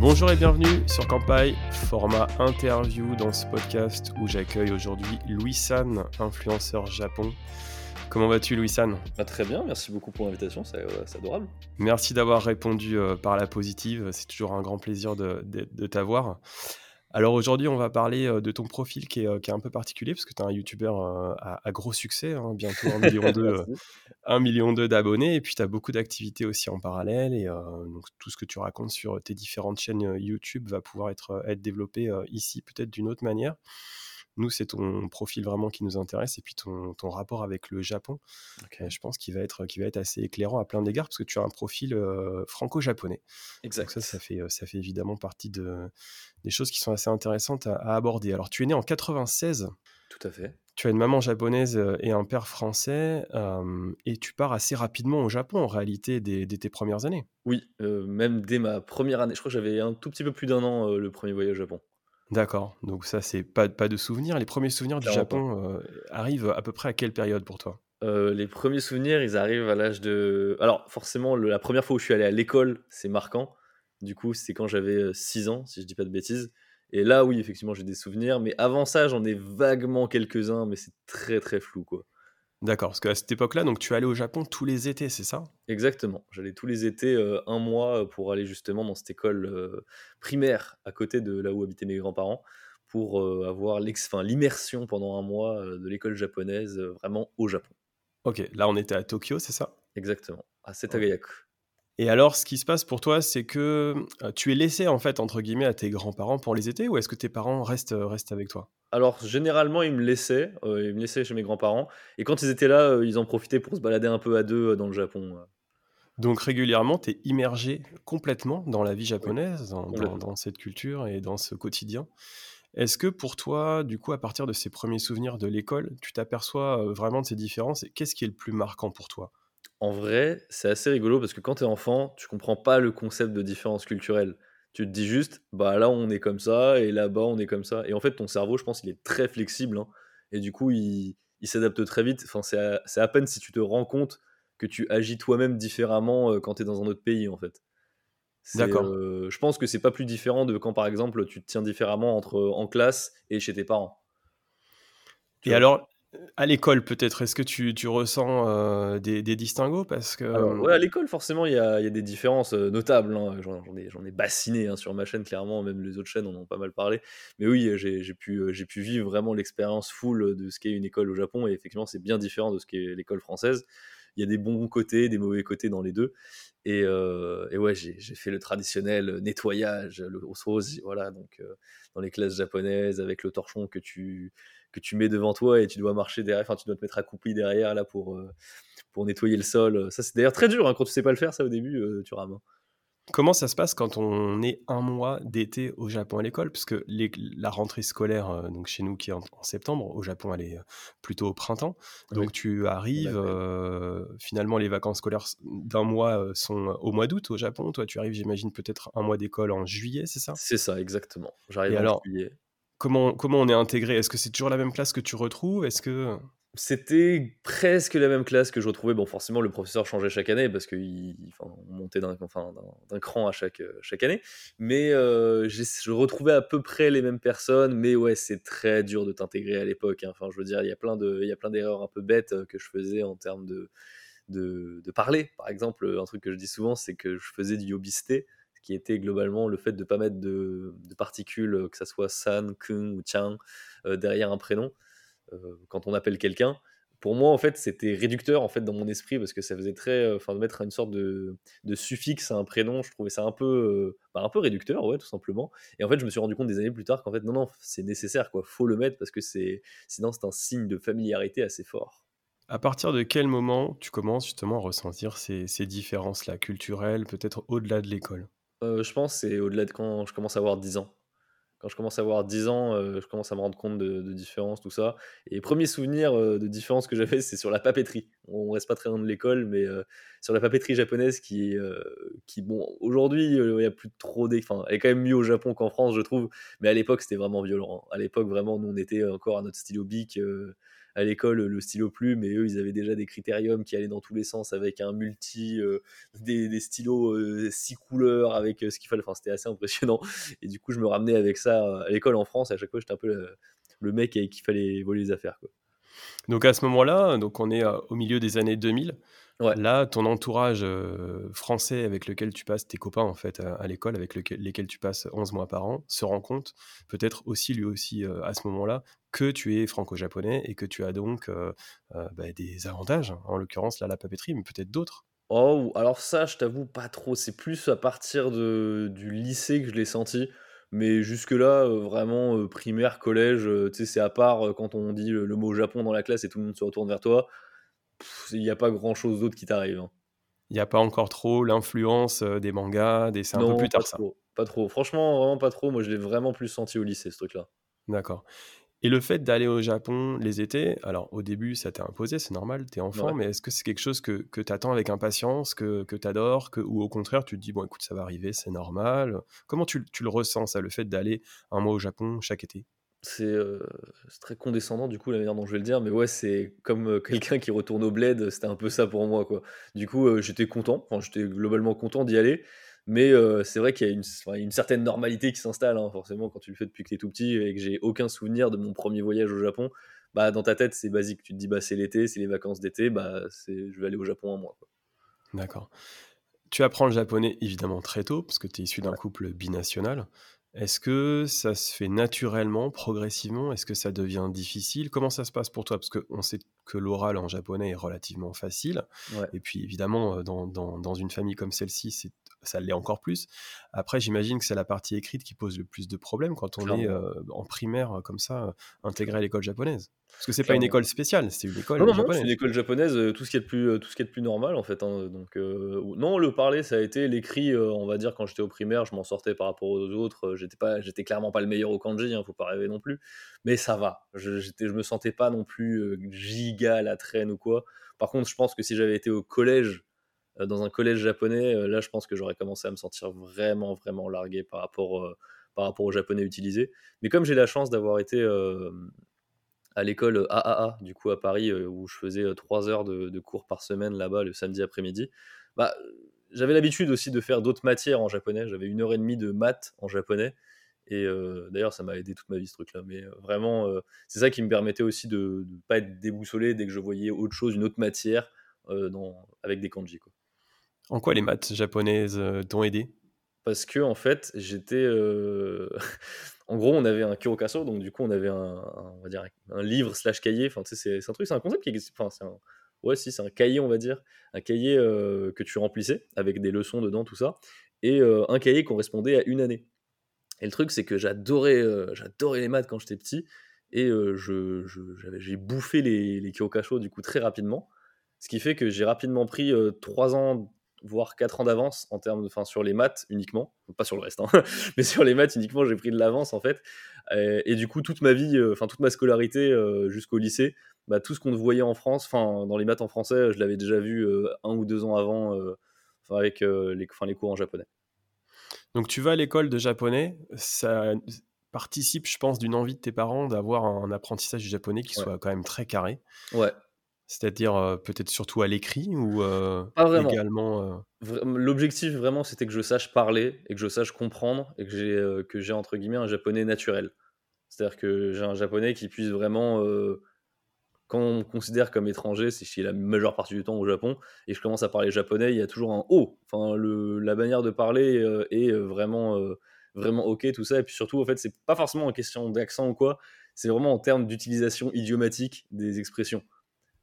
Bonjour et bienvenue sur Campai, format interview dans ce podcast où j'accueille aujourd'hui Louis San, influenceur japon. Comment vas-tu Louis San bah, Très bien, merci beaucoup pour l'invitation, c'est adorable. Merci d'avoir répondu euh, par la positive, c'est toujours un grand plaisir de, de t'avoir. Alors aujourd'hui, on va parler euh, de ton profil qui est, euh, qui est un peu particulier parce que tu es un YouTuber euh, à, gros succès, hein, bientôt 1 million, de, 1 million d'abonnés et puis tu as beaucoup d'activités aussi en parallèle et donc tout ce que tu racontes sur tes différentes chaînes YouTube va pouvoir être, être développé ici peut-être d'une autre manière. Nous, c'est ton profil vraiment qui nous intéresse et puis ton, ton rapport avec le Japon. je pense qu'il va, être, va être assez éclairant à plein d'égards parce que tu as un profil franco-japonais. Exact. ça, ça fait, ça fait évidemment partie de, des choses qui sont assez intéressantes à, aborder. Alors, tu es né en 96. Tout à fait. Tu as une maman japonaise et un père français, et tu pars assez rapidement au Japon en réalité dès, tes premières années. Oui, même dès ma première année. Je crois que j'avais un tout petit peu plus d'un an le premier voyage au Japon. D'accord, donc ça c'est pas, pas de souvenirs. Les premiers souvenirs du Japon arrivent à peu près à quelle période pour toi? Les premiers souvenirs, ils arrivent à l'âge de. Alors, forcément, la première fois où je suis allé à l'école, c'est marquant. Du coup, c'est quand j'avais 6 ans, si je dis pas de bêtises. Et là, oui, effectivement, j'ai des souvenirs. Mais avant ça, j'en ai vaguement quelques-uns, mais c'est très très flou, quoi. D'accord, parce qu'à cette époque-là, donc tu allais au Japon tous les étés, c'est ça? Exactement. J'allais tous les étés, un mois, pour aller justement dans cette école primaire à côté de là où habitaient mes grands-parents, pour avoir l'immersion pendant un mois de l'école japonaise, vraiment au Japon. Ok, là on était à Tokyo, c'est ça? Exactement, à Setagayaku. Et alors, ce qui se passe pour toi, c'est que tu es laissé, en fait, entre guillemets, à tes grands-parents pour les étés, ou est-ce que tes parents restent, restent avec toi? Alors, généralement, ils me laissaient, ils me laissaient chez mes grands-parents, et quand ils étaient là, ils en profitaient pour se balader un peu à deux dans le Japon. Donc, régulièrement, tu es immergé complètement dans la vie japonaise, dans, dans, cette culture et dans ce quotidien. Est-ce que pour toi, du coup, à partir de ces premiers souvenirs de l'école, tu t'aperçois vraiment de ces différences et qu'est-ce qui est le plus marquant pour toi? En vrai, c'est assez rigolo parce que quand tu es enfant, tu comprends pas le concept de différence culturelle. Tu te dis juste, bah là on est comme ça et là-bas on est comme ça. Et en fait, ton cerveau, je pense, il est très flexible hein, et du coup, il, s'adapte très vite. Enfin, c'est à, peine si tu te rends compte que tu agis toi-même différemment quand tu es dans un autre pays en fait. D'accord. je pense que c'est pas plus différent de quand, par exemple, tu te tiens différemment entre en classe et chez tes parents. et alors, à l'école, peut-être, est-ce que tu, tu ressens des, des, distinguos? Parce que... ouais, à l'école, forcément, il y a, y a, des différences notables. Hein. J'en, ai, j'en ai bassiné hein, sur ma chaîne, clairement, même les autres chaînes en ont pas mal parlé. Mais oui, j'ai, j'ai pu, j'ai pu vivre vraiment l'expérience full de ce qu'est une école au Japon, et effectivement, c'est bien différent de ce qu'est l'école française il y a des bons côtés, des mauvais côtés dans les deux. Et, euh, ouais, j'ai fait le traditionnel nettoyage, le rose, voilà, donc euh, dans les classes japonaises avec le torchon que tu, que tu mets devant toi et tu dois marcher derrière, enfin tu dois te mettre accroupi derrière là pour, euh, pour nettoyer le sol. Ça c'est d'ailleurs très dur hein, quand tu sais pas le faire ça au début, tu rames. Hein. Comment ça se passe quand on est un mois d'été au Japon à l'école? Puisque la rentrée scolaire, euh, donc chez nous qui est en, septembre, au Japon elle est euh, plutôt au printemps. Donc tu arrives, euh, finalement les vacances scolaires d'un mois sont au mois d'août au Japon. Toi tu arrives, j'imagine, peut-être un mois d'école en juillet, c'est ça? C'est ça, exactement. J'arrive en juillet. Comment, comment on est intégré? Est-ce que c'est toujours la même classe que tu retrouves? Est-ce que c'était presque la même classe que je retrouvais. Bon, forcément, le professeur changeait chaque année parce qu'on montait d'un cran à chaque, chaque année. Mais euh, je retrouvais à peu près les mêmes personnes. Mais ouais, c'est très dur de t'intégrer à l'époque. Hein. Enfin, je veux dire, il y a plein d'erreurs un peu bêtes euh, que je faisais en termes de, de, de, parler. Par exemple, un truc que je dis souvent, c'est que je faisais du yobisté, qui était globalement le fait de ne pas mettre de, particules, que ça soit san, kun ou chang, euh, derrière un prénom. Euh, quand on appelle quelqu'un. Pour moi, en fait, c'était réducteur en fait dans mon esprit parce que ça faisait très, euh, enfin, de mettre une sorte de, suffixe à un prénom, je trouvais ça un peu, euh, bah, un peu réducteur, ouais, tout simplement. Et en fait, je me suis rendu compte des années plus tard qu'en fait, non, non, c'est nécessaire, quoi, faut le mettre parce que c'est, sinon, c'est un signe de familiarité assez fort. À partir de quel moment tu commences justement à ressentir ces, différences-là, culturelles, peut-être au-delà de l'école? Je pense c'est au-delà de quand je commence à avoir 10 ans quand je commence à avoir 10 ans, euh, je commence à me rendre compte de, différences, tout ça. Et les premiers souvenirs euh, de différences que j'avais, c'est sur la papeterie. On reste pas très loin de l'école, mais euh, sur la papeterie japonaise qui, qui bon, aujourd'hui, il n'y a plus trop des. Enfin, elle est quand même mieux au Japon qu'en France, je trouve. Mais à l'époque, c'était vraiment violent. Hein. À l'époque, vraiment, nous, on était encore à notre stylo bic à l'école le stylo plume, et eux, ils avaient déjà des critériums qui allaient dans tous les sens avec un multi, des, stylos six couleurs, avec ce qu'il fallait. Enfin, c'était assez impressionnant. Et du coup, je me ramenais avec ça à l'école en France. À chaque fois, j'étais un peu le, mec avec qui fallait voler les affaires. Quoi. Donc à ce moment-là, donc on est au milieu des années 2000. Là, ton entourage français avec lequel tu passes, tes copains en fait à, l'école, avec lesquels tu passes 11 mois par an, se rend compte, peut-être aussi lui aussi à ce moment-là, que tu es franco-japonais et que tu as donc bah, des avantages, en l'occurrence là la papeterie, mais peut-être d'autres. Oh, alors ça, je t'avoue pas trop. C'est plus à partir de, du lycée que je l'ai senti. Mais jusque-là, vraiment, primaire, collège, tu sais, c'est à part quand on dit le, mot Japon dans la classe et tout le monde se retourne vers toi il n'y a pas grand chose d'autre qui t'arrive. Hein. Il n'y a pas encore trop l'influence euh, des mangas, des... c'est un peu plus tard pas Trop, pas trop. Franchement, vraiment pas trop. Moi, je l'ai vraiment plus senti au lycée, ce truc-là. D'accord. Et le fait d'aller au Japon les étés, alors au début ça t'est imposé, c'est normal, t'es enfant, mais est-ce que c'est quelque chose que, que t'attends avec impatience, que, que t'adores, que, ou au contraire tu te dis, bon écoute, ça va arriver, c'est normal? Comment tu, tu, le ressens, ça, le fait d'aller un mois au Japon chaque été? C'est très condescendant du coup la manière dont je vais le dire, mais ouais, c'est comme quelqu'un qui retourne au bled, c'était un peu ça pour moi quoi. Du coup, j'étais content, enfin j'étais globalement content d'y aller, mais c'est vrai qu'il y a une, une certaine normalité qui s'installe, hein, forcément quand tu le fais depuis que tu es tout petit et que j'ai aucun souvenir de mon premier voyage au Japon. Bah, dans ta tête, c'est basique. Tu te dis, bah, c'est l'été, c'est les vacances d'été, bah, je vais aller au Japon un mois. D'accord. Tu apprends le japonais évidemment très tôt, parce que tu es issu d'un couple binational. Est-ce que ça se fait naturellement, progressivement? Est-ce que ça devient difficile? Comment ça se passe pour toi? Parce qu'on sait que l'oral en japonais est relativement facile. Et puis évidemment, dans, dans, une famille comme celle-ci, ça l'est encore plus. Après, j'imagine que c'est la partie écrite qui pose le plus de problèmes quand on est en primaire comme ça, intégré à l'école japonaise. Parce que c'est pas une école spéciale, c'est une école non, japonaise. c'est une école japonaise, euh, tout ce qui est de plus, euh, tout ce qui est de plus normal en fait. Hein, donc euh, non, le parler, ça a été l'écrit. on va dire quand j'étais au primaire, je m'en sortais par rapport aux autres. j'étais pas, j'étais clairement pas le meilleur au kanji, hein, faut pas rêver non plus. Mais ça va. Je, je me sentais pas non plus giga à la traîne ou quoi. Par contre, je pense que si j'avais été au collège, dans un collège japonais, là, je pense que j'aurais commencé à me sentir vraiment, vraiment largué par rapport, par rapport au japonais utilisé. Mais comme j'ai la chance d'avoir été à l'école AAA, du coup à Paris, où je faisais trois heures de, cours par semaine là-bas le samedi après-midi, bah, j'avais l'habitude aussi de faire d'autres matières en japonais. J'avais une heure et demie de maths en japonais. Et d'ailleurs, ça m'a aidé toute ma vie ce truc-là. Mais vraiment, c'est ça qui me permettait aussi de ne pas être déboussolé dès que je voyais autre chose, une autre matière avec des kanji. Quoi. En quoi les maths japonaises t'ont aidé? Parce que en fait, j'étais en gros, on avait un Kurokaso, donc du coup, on avait un, on va dire, un livre slash cahier. Enfin, tu c'est un truc, c'est un concept qui existe. Enfin, ouais, si, c'est un cahier, on va dire, un cahier euh, que tu remplissais avec des leçons dedans, tout ça, et euh, un cahier correspondait à une année. Et le truc, c'est que j'adorais, euh, j'adorais les maths quand j'étais petit, et je, j'ai bouffé les, les du coup très rapidement, ce qui fait que j'ai rapidement pris trois ans voire 4 ans d'avance en termes de, fin, sur les maths uniquement, pas sur le reste, hein, mais sur les maths uniquement, j'ai pris de l'avance en fait. Et, du coup, toute ma vie, euh, enfin toute ma scolarité euh, jusqu'au lycée, bah, tout ce qu'on voyait en France, enfin dans les maths en français, je l'avais déjà vu euh, un ou deux ans avant, avec les, les cours en japonais. Donc tu vas à l'école de japonais, ça participe, je pense, d'une envie de tes parents d'avoir un apprentissage du japonais qui soit quand même très carré. Ouais. C'est-à-dire peut-être surtout à l'écrit ou Pas vraiment. également L'objectif vraiment, c'était que je sache parler et que je sache comprendre et que j'ai que j'ai entre guillemets un japonais naturel. C'est-à-dire que j'ai un japonais qui puisse vraiment quand on me considère comme étranger, c'est chez la majeure partie du temps au Japon et je commence à parler japonais, il y a toujours un oh. Enfin, le, la manière de parler est vraiment vraiment ok tout ça et puis surtout en fait c'est pas forcément en question d'accent ou quoi, c'est vraiment en termes d'utilisation idiomatique des expressions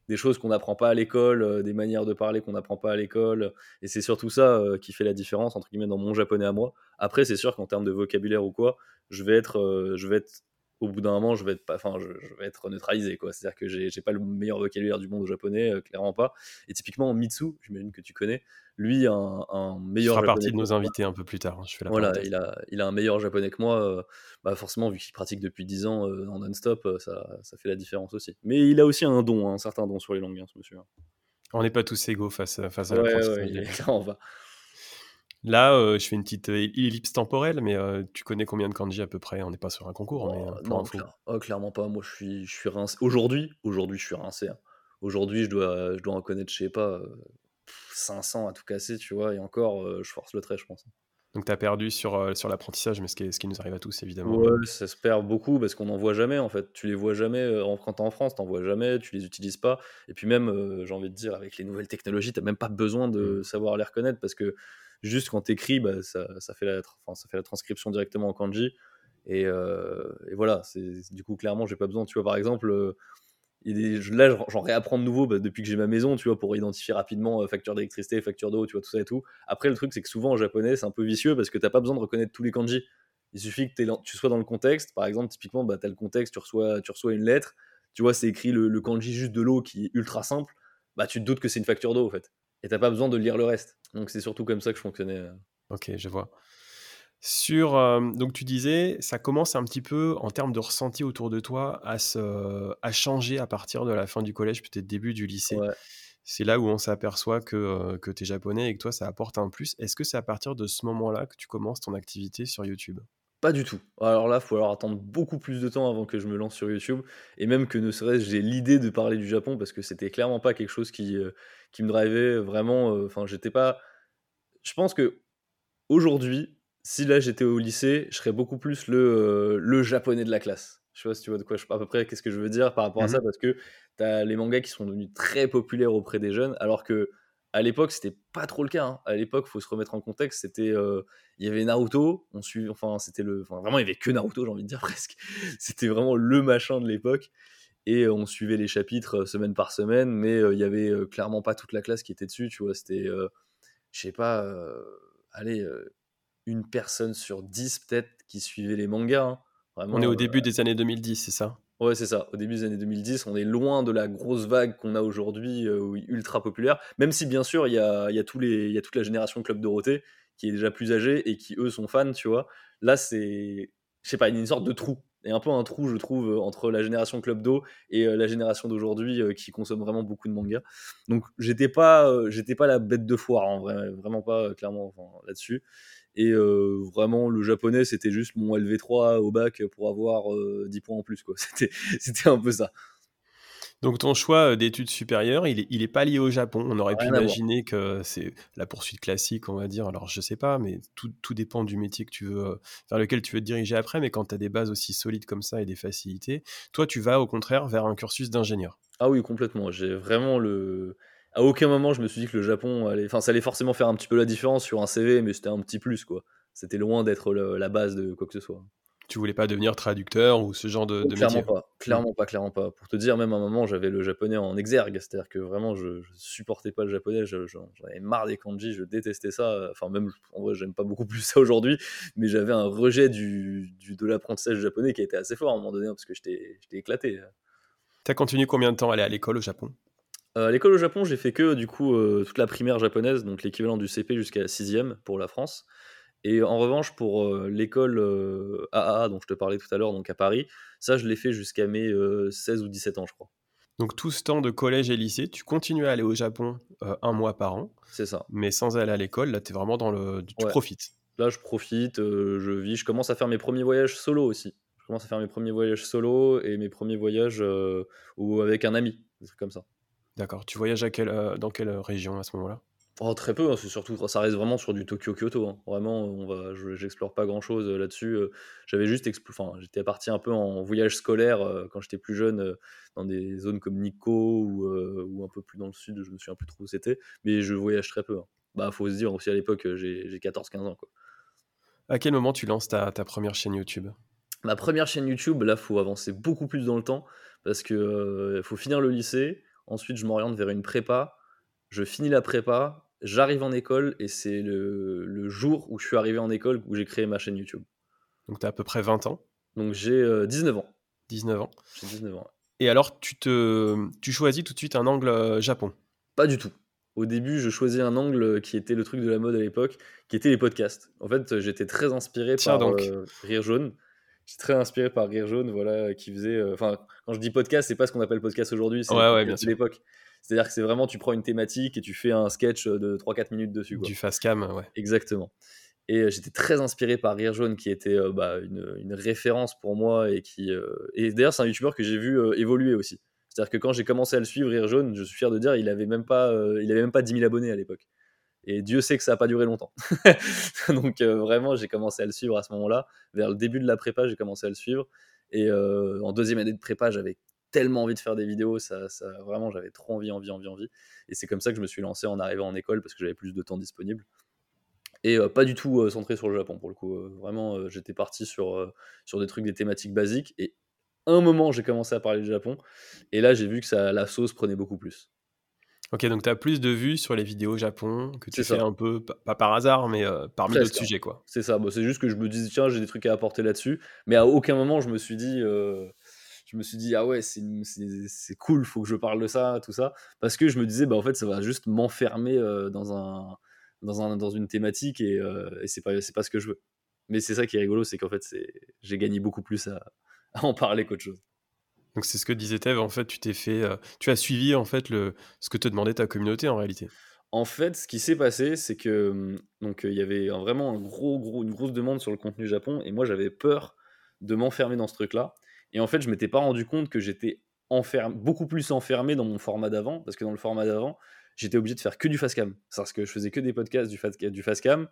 des choses qu'on n'apprend pas à l'école, euh, des manières de parler qu'on n'apprend pas à l'école. Et c'est surtout ça euh, qui fait la différence, entre guillemets, dans mon japonais à moi. Après, c'est sûr qu'en termes de vocabulaire ou quoi, je vais être, euh, je vais être au bout d'un moment, je vais être, pas, enfin, je, vais être neutralisé, quoi. C'est-à-dire que j'ai, j'ai pas le meilleur vocabulaire du monde au japonais, clairement pas. Et typiquement, Mitsu, j'imagine que tu connais, lui, un, un meilleur. Il fera partie de nos invités un peu plus tard. Hein, je fais la voilà, il a, il a un meilleur japonais que moi. Euh, bah forcément, vu qu'il pratique depuis 10 ans euh, en non-stop, euh, ça, ça, fait la différence aussi. Mais il a aussi un don, hein, un certain don sur les langues, hein, ce monsieur. On n'est pas tous égaux face, face à la ouais, ouais, va. Là, je fais une petite ellipse temporelle, mais tu connais combien de kanji à peu près? On n'est pas sur un concours, mais oh, non, oh, clairement pas. Moi, je suis, je suis rincé. Aujourd'hui, aujourd'hui, je suis rincé. Hein. Aujourd'hui, je dois, je dois en connaître, je sais pas, 500 à tout casser, tu vois. Et encore, je force le trait, je pense. Donc tu as perdu sur, sur l'apprentissage, mais ce qui, ce qui nous arrive à tous, évidemment. Ouais, ça se perd beaucoup parce qu'on n'en voit jamais, en fait. Tu les vois jamais, quand tu es en France, tu n'en vois jamais, tu les utilises pas. Et puis même, j'ai envie de dire, avec les nouvelles technologies, tu n'as même pas besoin de mmh. savoir les reconnaître parce que juste quand tu écris, bah, ça, fait la, ça fait la transcription directement en kanji. Et, et voilà, du coup, clairement, j'ai pas besoin. Tu vois, par exemple, là, j'en réapprends de nouveau bah, depuis que j'ai ma maison, tu vois, pour identifier rapidement euh, facture d'électricité, facture d'eau, tu vois, tout ça et tout. Après, le truc, c'est que souvent en japonais, c'est un peu vicieux parce que t'as pas besoin de reconnaître tous les kanji. Il suffit que tu sois dans le contexte. Par exemple, typiquement, bah, tu as le contexte, tu reçois, tu reçois une lettre, tu vois, c'est écrit le, kanji juste de l'eau qui est ultra simple. Bah, tu te doutes que c'est une facture d'eau, en fait. Et t'as pas besoin de lire le reste. Donc, c'est surtout comme ça que je fonctionnais. Euh. Ok, je vois. Sur, donc tu disais, ça commence un petit peu en termes de ressenti autour de toi à, se, à changer à partir de la fin du collège, peut-être début du lycée. C'est là où on s'aperçoit que, que tu es japonais et que toi, ça apporte un plus. Est-ce que c'est à partir de ce moment-là que tu commences ton activité sur YouTube? Pas du tout. Alors là, il faut alors attendre beaucoup plus de temps avant que je me lance sur YouTube. Et même que ne serait-ce j'ai l'idée de parler du Japon parce que c'était clairement pas quelque chose qui, qui me drivait vraiment. Enfin, j'étais pas. Je pense que aujourd'hui, si là j'étais au lycée, je serais beaucoup plus le, euh, le japonais de la classe. Je sais pas si tu vois de quoi je à peu près qu'est-ce que je veux dire par rapport à ça, mmh parce que tu as les mangas qui sont devenus très populaires auprès des jeunes, alors que à l'époque c'était pas trop le cas. Hein. À l'époque, faut se remettre en contexte, c'était euh, il y avait Naruto, on suit, enfin c'était le, enfin, vraiment il y avait que Naruto, j'ai envie de dire presque. C'était vraiment le machin de l'époque. Et on suivait les chapitres euh, semaine par semaine, mais il y avait clairement pas toute la classe qui était dessus, tu vois. C'était, je sais pas, allez, une personne sur dix peut-être qui suivait les mangas. Hein. on est au début euh, des années 2010, c'est ça? Ouais, c'est ça. Au début des années 2010, on est loin de la grosse vague qu'on a aujourd'hui, euh, ultra populaire. Même si, bien sûr, il y a, y, a y a toute la génération Club Dorothée qui est déjà plus âgée et qui, eux, sont fans, tu vois. Là, c'est, je sais pas, une sorte de trou. Et un peu un trou, je trouve, entre la génération Club Do et euh, la génération d'aujourd'hui qui consomme vraiment beaucoup de mangas. Donc, j'étais pas, j'étais pas la bête de foire, en vrai, vraiment pas, clairement, là-dessus. Et vraiment, le japonais, c'était juste mon LV3 au bac pour avoir 10 points en plus. Quoi. C'était, c'était un peu ça. Donc ton choix d'études supérieures, il n'est il est pas lié au Japon. On aurait pu imaginer que c'est la poursuite classique, on va dire. Alors je sais pas, mais tout, tout dépend du métier que tu veux, vers lequel tu veux te diriger après. Mais quand tu as des bases aussi solides comme ça et des facilités, toi tu vas au contraire vers un cursus d'ingénieur. Ah oui, complètement. J'ai vraiment le à aucun moment je me suis dit que le Japon allait, enfin ça allait forcément faire un petit peu la différence sur un CV, mais c'était un petit plus quoi. C'était loin d'être la base de quoi que ce soit. Tu voulais pas devenir traducteur ou ce genre de, de clairement Pas, clairement pas, clairement pas. Pour te dire, même à un moment, j'avais le japonais en exergue, c'est-à-dire que vraiment, je, supportais pas le japonais, j'en avais marre des kanji, je détestais ça. Enfin, même en vrai, j'aime pas beaucoup plus ça aujourd'hui, mais j'avais un rejet du, de l'apprentissage japonais qui a été assez fort à un moment donné, hein, parce que j'étais éclaté. Tu as continué combien de temps à aller à l'école au Japon? Euh, l'école au Japon, j'ai fait que du coup euh, toute la primaire japonaise, donc l'équivalent du CP jusqu'à la 6 pour la France. Et en revanche, pour euh, l'école AAA dont je te parlais tout à l'heure, donc à Paris, ça je l'ai fait jusqu'à mes 16 ou 17 ans, je crois. Donc tout ce temps de collège et lycée, tu continues à aller au Japon un mois par an. C'est ça. Mais sans aller à l'école, là tu es vraiment dans le... Tu profites. Là je profite, je vis, je commence à faire mes premiers voyages solo aussi. Je commence à faire mes premiers voyages solo et mes premiers voyages ou avec un ami, des trucs comme ça. D'accord. Tu voyages à quelle, euh, dans quelle euh, région à ce moment-là? Oh, très peu, hein, c'est surtout ça reste vraiment sur du Tokyo-Kyoto. Hein. Vraiment, on va, j'explore pas grand-chose euh, là-dessus. J'avais juste, enfin, j'étais parti un peu en voyage scolaire quand j'étais plus jeune, dans des zones comme Nikko ou, ou un peu plus dans le sud. Je me souviens plus trop où c'était, mais je voyage très peu. Hein. Bah, faut se dire aussi à l'époque, j'ai 14-15 ans, quoi. À quel moment tu lances ta, ta première chaîne YouTube? Ma première chaîne YouTube, là, faut avancer beaucoup plus dans le temps parce que faut finir le lycée. Ensuite, je m'oriente vers une prépa. Je finis la prépa, j'arrive en école et c'est le, jour où je suis arrivé en école où j'ai créé ma chaîne YouTube. Donc, tu as à peu près 20 ans Donc, j'ai 19 euh, ans. 19 ans. J'ai 19 ans. Et alors, tu, te, tu choisis tout de suite un angle euh, Japon? Pas du tout. Au début, je choisis un angle qui était le truc de la mode à l'époque, qui était les podcasts. En fait, j'étais très inspiré par donc. Euh, Rire Jaune. J'étais très inspiré par Rire Jaune, voilà, qui faisait. Enfin, quand je dis podcast, c'est pas ce qu'on appelle podcast aujourd'hui, c'est ouais, l'époque. C'est-à-dire que c'est vraiment, tu prends une thématique et tu fais un sketch de 3-4 minutes dessus. Quoi. Du fast cam, ouais. Exactement. Et j'étais très inspiré par Rire Jaune, qui était bah, une, une, référence pour moi et qui. et d'ailleurs, c'est un youtubeur que j'ai vu évoluer aussi. C'est-à-dire que quand j'ai commencé à le suivre, Rire Jaune, je suis fier de dire, il avait même pas, il avait même pas 10 000 abonnés à l'époque. Et Dieu sait que ça n'a pas duré longtemps. Donc vraiment, j'ai commencé à le suivre à ce moment-là. Vers le début de la prépa, j'ai commencé à le suivre. Et en deuxième année de prépa, j'avais tellement envie de faire des vidéos, ça, ça vraiment, j'avais trop envie, envie, envie, envie. Et c'est comme ça que je me suis lancé en arrivant en école parce que j'avais plus de temps disponible. Et pas du tout centré sur le Japon pour le coup. vraiment, j'étais parti sur, sur des trucs, des thématiques basiques. Et un moment, j'ai commencé à parler du Japon. Et là, j'ai vu que ça, la sauce prenait beaucoup plus. Ok, donc tu as plus de vues sur les vidéos Japon que tu fais un peu, pas par hasard, mais parmi d'autres sujets. quoi. C'est ça, c'est juste que je me disais, tiens, j'ai des trucs à apporter là-dessus. Mais à aucun moment, je me suis dit, je me suis dit, ah ouais, c'est cool, faut que je parle de ça, tout ça. Parce que je me disais, bah, en fait, ça va juste m'enfermer dans, un, dans, un, dans une thématique et, et c'est pas, pas ce que je veux. Mais c'est ça qui est rigolo, c'est qu'en fait, j'ai gagné beaucoup plus à, en parler qu'autre chose. Donc c'est ce que disait Tev, en fait, tu t'es fait, tu as suivi en fait le, ce que te demandait ta communauté en réalité. En fait, ce qui s'est passé, c'est que mmh, donc il y avait vraiment un gros, gros, une grosse demande sur le contenu Japon, et moi j'avais peur de m'enfermer dans ce truc-là. Et en fait, je m'étais pas rendu compte que j'étais enfermé, beaucoup plus enfermé dans mon format d'avant, parce que dans le format d'avant, j'étais obligé de faire que du fast-cam. Parce que je faisais que des podcasts du, fast, du fast-cam,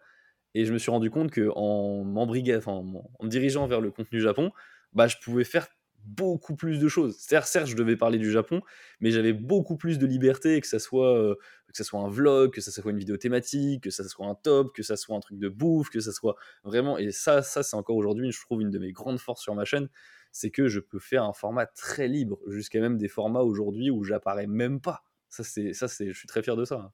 et je me suis rendu compte qu'en m'embriguant, en me dirigeant vers le contenu Japon, bah, je pouvais faire beaucoup plus de choses. Certes, certes, je devais parler du Japon, mais j'avais beaucoup plus de liberté, que ça soit euh, que ça soit un vlog, que ça soit une vidéo thématique, que ça soit un top, que ça soit un truc de bouffe, que ça soit vraiment. Et ça, ça c'est encore aujourd'hui, je trouve une de mes grandes forces sur ma chaîne, c'est que je peux faire un format très libre, jusqu'à même des formats aujourd'hui où j'apparais même pas. Ça, c'est ça, c'est, je suis très fier de ça. Hein.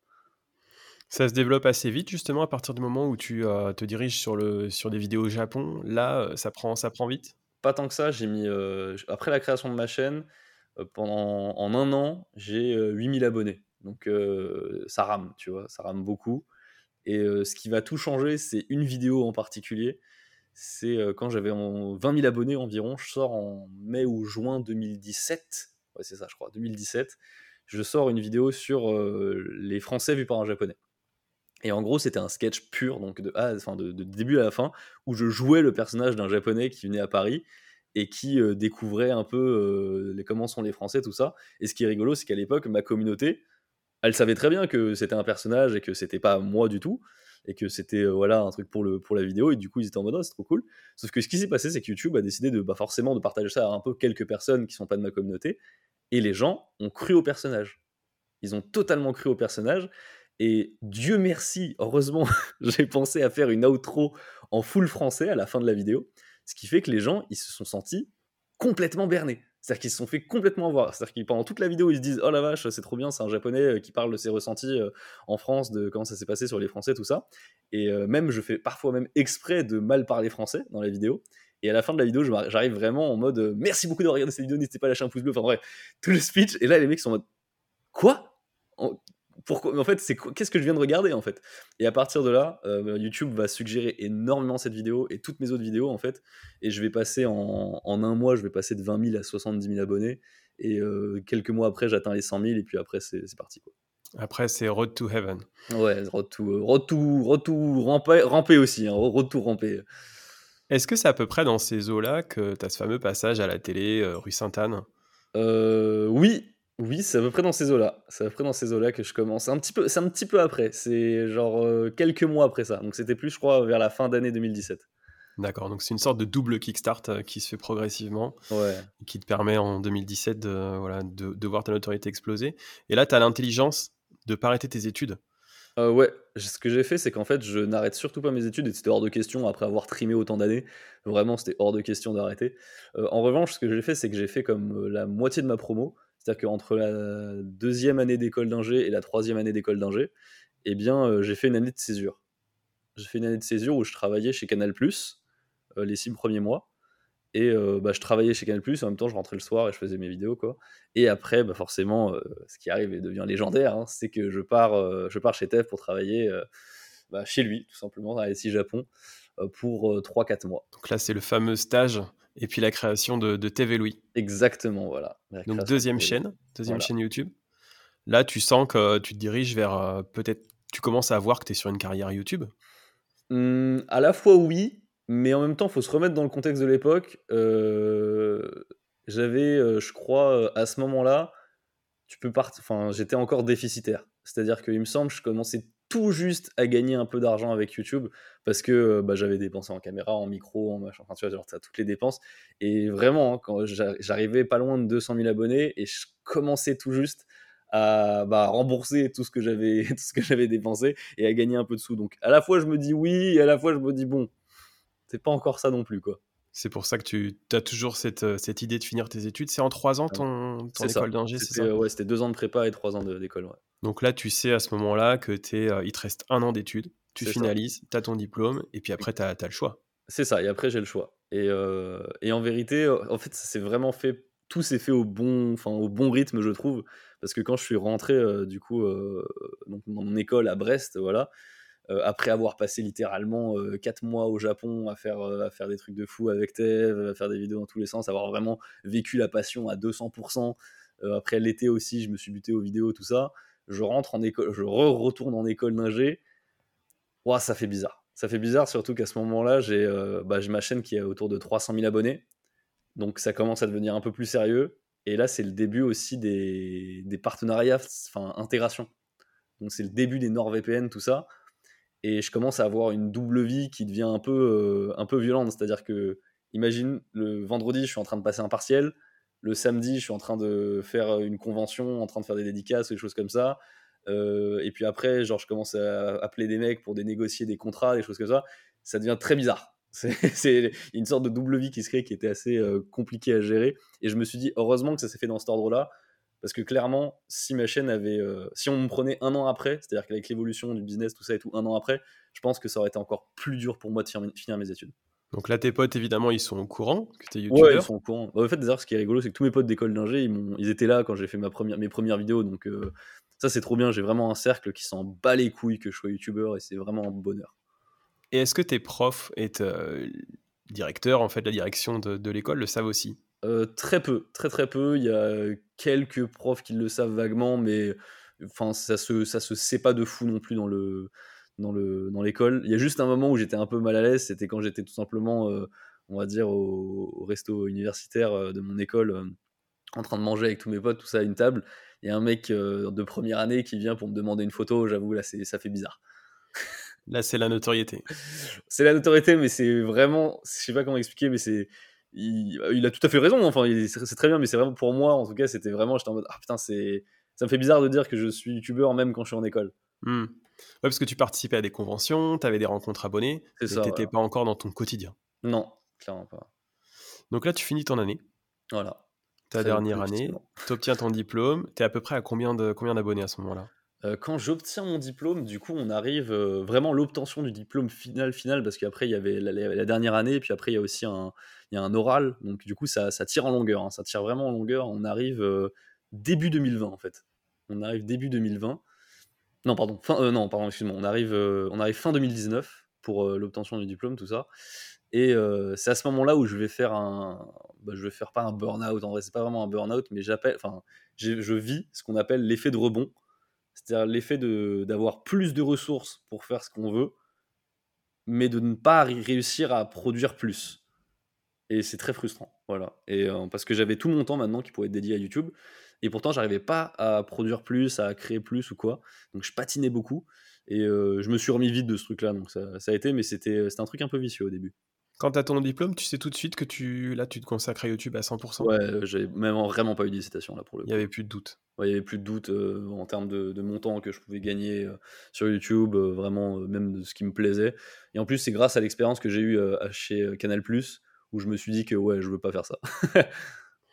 Ça se développe assez vite justement à partir du moment où tu euh, te diriges sur, le, sur des vidéos au Japon. Là, euh, ça prend, ça prend vite? Pas tant que ça. J'ai mis, euh, après la création de ma chaîne, euh, pendant, en un an, j'ai 8000 euh, abonnés. Donc ça rame, tu vois, ça rame beaucoup. Et ce qui va tout changer, c'est une vidéo en particulier. C'est quand j'avais 20 000 abonnés environ, je sors en mai ou juin 2017. Ouais, c'est ça, je crois, 2017. Je sors une vidéo sur les Français vus par un Japonais. Et en gros, c'était un sketch pur, donc de, début à la fin, où je jouais le personnage d'un japonais qui venait à Paris et qui euh, découvrait un peu euh, les, comment sont les Français, tout ça. Et ce qui est rigolo, c'est qu'à l'époque, ma communauté, elle savait très bien que c'était un personnage et que c'était pas moi du tout, et que c'était euh, voilà un truc pour, le, pour la vidéo, et du coup, ils étaient en mode, oh, c'est trop cool. Sauf que ce qui s'est passé, c'est que YouTube a décidé de bah, forcément de partager ça à un peu quelques personnes qui sont pas de ma communauté, et les gens ont cru au personnage. Ils ont totalement cru au personnage, et Dieu merci, heureusement, j'ai pensé à faire une outro en full français à la fin de la vidéo, ce qui fait que les gens, ils se sont sentis complètement bernés. C'est-à-dire qu'ils se sont fait complètement avoir. C'est-à-dire qu'ils, pendant toute la vidéo, ils se disent Oh la vache, c'est trop bien, c'est un japonais euh, qui parle de ses ressentis euh, en France, de comment ça s'est passé sur les Français, tout ça. Et euh, même, je fais parfois même exprès de mal parler français dans la vidéo. Et à la fin de la vidéo, j'arrive vraiment en mode Merci beaucoup de regarder cette vidéo, n'hésitez pas à lâcher un pouce bleu. Enfin bref, tout le speech. Et là, les mecs sont en mode Quoi? Pourquoi en fait c'est qu'est-ce que je viens de regarder en fait? Et à partir de là euh, YouTube va suggérer énormément cette vidéo et toutes mes autres vidéos en fait. Et je vais passer en, un mois je vais passer de 20 000 à 70 000 abonnés. Et euh, quelques mois après j'atteins les 100 000 et puis après c'est parti quoi. Après c'est Road to Heaven. Ouais Road to euh, Road to, road to ramper, ramper aussi hein, Road to ramper est-ce que c'est à peu près dans ces eaux là que tu as ce fameux passage à la télé rue Sainte-Anne? Oui oui, c'est à peu près dans ces eaux-là. C'est à peu près dans ces eaux-là que je commence. Un petit peu, c'est un petit peu après. C'est genre euh, quelques mois après ça. Donc c'était plus, je crois, vers la fin d'année 2017. D'accord, donc c'est une sorte de double kickstart euh, qui se fait progressivement, ouais. qui te permet en 2017 de, voilà, de, voir ta notoriété exploser. Et là, tu as l'intelligence de pas arrêter tes études. Euh, ouais, ce que j'ai fait, c'est qu'en fait, je n'arrête surtout pas mes études et c'était hors de question après avoir trimé autant d'années. Vraiment, c'était hors de question d'arrêter. en revanche, ce que j'ai fait, c'est que j'ai fait comme la moitié de ma promo. C'est-à-dire qu'entre la deuxième année d'école d'ingé et la troisième année d'école d'ingé, eh bien, euh, j'ai fait une année de césure. J'ai fait une année de césure où je travaillais chez Canal+, euh, les six premiers mois. Et euh, bah, je travaillais chez Canal+, en même temps je rentrais le soir et je faisais mes vidéos. quoi. Et après, bah, forcément, ce qui arrive et devient légendaire, hein, c'est que je pars, je pars chez TEF pour travailler bah, chez lui, tout simplement, à SI Japon, pour 3-4 mois. Donc là, c'est le fameux stage Et puis la création de, de TV Louis. Exactement, voilà. Donc deuxième chaîne, deuxième chaîne YouTube. Là, tu sens que tu te diriges vers euh, peut-être, tu commences à voir que tu es sur une carrière YouTube. Mmh, à la fois oui, mais en même temps, il faut se remettre dans le contexte de l'époque. Euh, j'avais, euh, je crois, à ce moment-là, tu peux partir. Enfin, j'étais encore déficitaire. C'est-à-dire qu'il me semble, je commençais tout juste à gagner un peu d'argent avec YouTube parce que euh, bah, j'avais dépensé en caméra, en micro, en machin, enfin tu vois, genre, as toutes les dépenses. Et vraiment, hein, quand j'arrivais pas loin de 200 000 abonnés et je commençais tout juste à bah, rembourser tout ce que j'avais tout ce que j'avais dépensé et à gagner un peu de sous. Donc à la fois je me dis oui et à la fois je me dis bon, c'est pas encore ça non plus quoi. C'est pour ça que tu as toujours cette, euh, cette, idée de finir tes études. C'est en trois ans ton, ton école d'ingé, c'est ça? Ouais, c'était deux ans de prépa et trois ans d'école. Ouais. Donc là, tu sais à ce moment-là que es, euh, il te reste un an d'études, tu finalises, tu as ton diplôme, et puis après, tu as, le choix. C'est ça, et après, j'ai le choix. Et, euh, et, en vérité, en fait, ça s'est vraiment fait, tout s'est fait au bon, enfin, au bon rythme, je trouve. Parce que quand je suis rentré, du coup, donc, dans mon école à Brest, voilà, euh, après avoir passé littéralement 4 euh, mois au Japon à faire, euh, à faire des trucs de fou avec Tev, à faire des vidéos dans tous les sens, avoir vraiment vécu la passion à 200%. après l'été aussi, je me suis buté aux vidéos, tout ça. Je rentre en école, je retourne en école d'ingé. Ça fait bizarre. Ça fait bizarre, surtout qu'à ce moment-là, j'ai bah, ma chaîne qui est autour de 300 000 abonnés. Donc ça commence à devenir un peu plus sérieux. Et là, c'est le début aussi des, des partenariats, enfin, intégration. Donc c'est le début des NordVPN, tout ça et je commence à avoir une double vie qui devient un peu, euh, un peu violente. C'est-à-dire que, imagine, le vendredi, je suis en train de passer un partiel, le samedi, je suis en train de faire une convention, en train de faire des dédicaces, des choses comme ça. Euh, et puis après, genre, je commence à appeler des mecs pour négocier des contrats, des choses comme ça. Ça devient très bizarre. C'est une sorte de double vie qui se crée qui était assez euh, compliqué à gérer. Et je me suis dit, heureusement que ça s'est fait dans cet ordre-là, parce que clairement, si ma chaîne avait. Euh, si on me prenait un an après, c'est-à-dire qu'avec l'évolution du business, tout ça et tout, un an après, je pense que ça aurait été encore plus dur pour moi de finir mes études. Donc là, tes potes, évidemment, ils sont au courant que tu es youtubeur Ouais, ils sont au courant. Bah, en fait, d'ailleurs, ce qui est rigolo, c'est que tous mes potes d'école d'ingé, ils, ils, étaient là quand j'ai fait ma première, mes premières vidéos. Donc euh, ça, c'est trop bien. J'ai vraiment un cercle qui s'en bat les couilles que je sois youtubeur et c'est vraiment un bonheur. Et est-ce que tes profs et euh, directeurs, en fait, la direction de, de l'école le savent aussi? Euh, très peu, très très peu. Il y a quelques profs qui le savent vaguement, mais enfin ça se ça se sait pas de fou non plus dans le dans le dans l'école. Il y a juste un moment où j'étais un peu mal à l'aise, c'était quand j'étais tout simplement, euh, on va dire au, resto universitaire euh, de mon école, en train de manger avec tous mes potes, tout ça à une table. Il y a un mec de première année qui vient pour me demander une photo. J'avoue là, c'est ça fait bizarre. Là, c'est la notoriété. c'est la notoriété, mais c'est vraiment, je sais pas comment expliquer, mais c'est il, a tout à fait raison. Enfin, c'est très bien, mais c'est vraiment pour moi, en tout cas, c'était vraiment. J'étais en mode, ah putain, c'est, ça me fait bizarre de dire que je suis youtubeur même quand je suis en école. Hmm. Ouais, parce que tu participais à des conventions, tu avais des rencontres abonnés, mais tu n'étais pas encore dans ton quotidien. Non, clairement pas. Donc là, tu finis ton année. Voilà. Ta dernière année, tu obtiens ton diplôme. Tu es à peu près à combien d'abonnés combien à ce moment-là? Euh, quand j'obtiens mon diplôme, du coup, on arrive euh, vraiment l'obtention du diplôme final, final, parce qu'après, il y avait la, dernière année, et puis après, il y a aussi un, il y a un oral. Donc, du coup, ça, ça tire en longueur. Hein, ça tire vraiment en longueur. On arrive euh, début 2020, en fait. On arrive début 2020. Non, pardon. Fin, non, pardon, excuse-moi. On arrive, on arrive fin 2019 pour l'obtention du diplôme, tout ça. Et c'est à ce moment-là où je vais faire un. Bah, je vais faire pas un burn-out, en vrai, c'est pas vraiment un burn-out, mais j'appelle. Enfin, je vis ce qu'on appelle l'effet de rebond c'est-à-dire l'effet d'avoir plus de ressources pour faire ce qu'on veut, mais de ne pas réussir à produire plus. Et c'est très frustrant. Voilà. Et, euh, parce que j'avais tout mon temps maintenant qui pouvait être dédié à YouTube. Et pourtant, j'arrivais pas à produire plus, à créer plus ou quoi. Donc je patinais beaucoup. Et euh, je me suis remis vite de ce truc-là. Donc ça, ça, a été, mais c'était un truc un peu vicieux au début. Quand tu as ton diplôme, tu sais tout de suite que tu, là, tu te consacres à YouTube à 100% Ouais, j'ai même vraiment pas eu d'hésitation là pour le Il n'y avait plus de doute. Ouais, il n'y avait plus de doute euh, en termes de, montant que je pouvais gagner euh, sur YouTube, euh, vraiment, même de ce qui me plaisait. Et en plus, c'est grâce à l'expérience que j'ai eue chez Canal, où je me suis dit que ouais, je veux pas faire ça.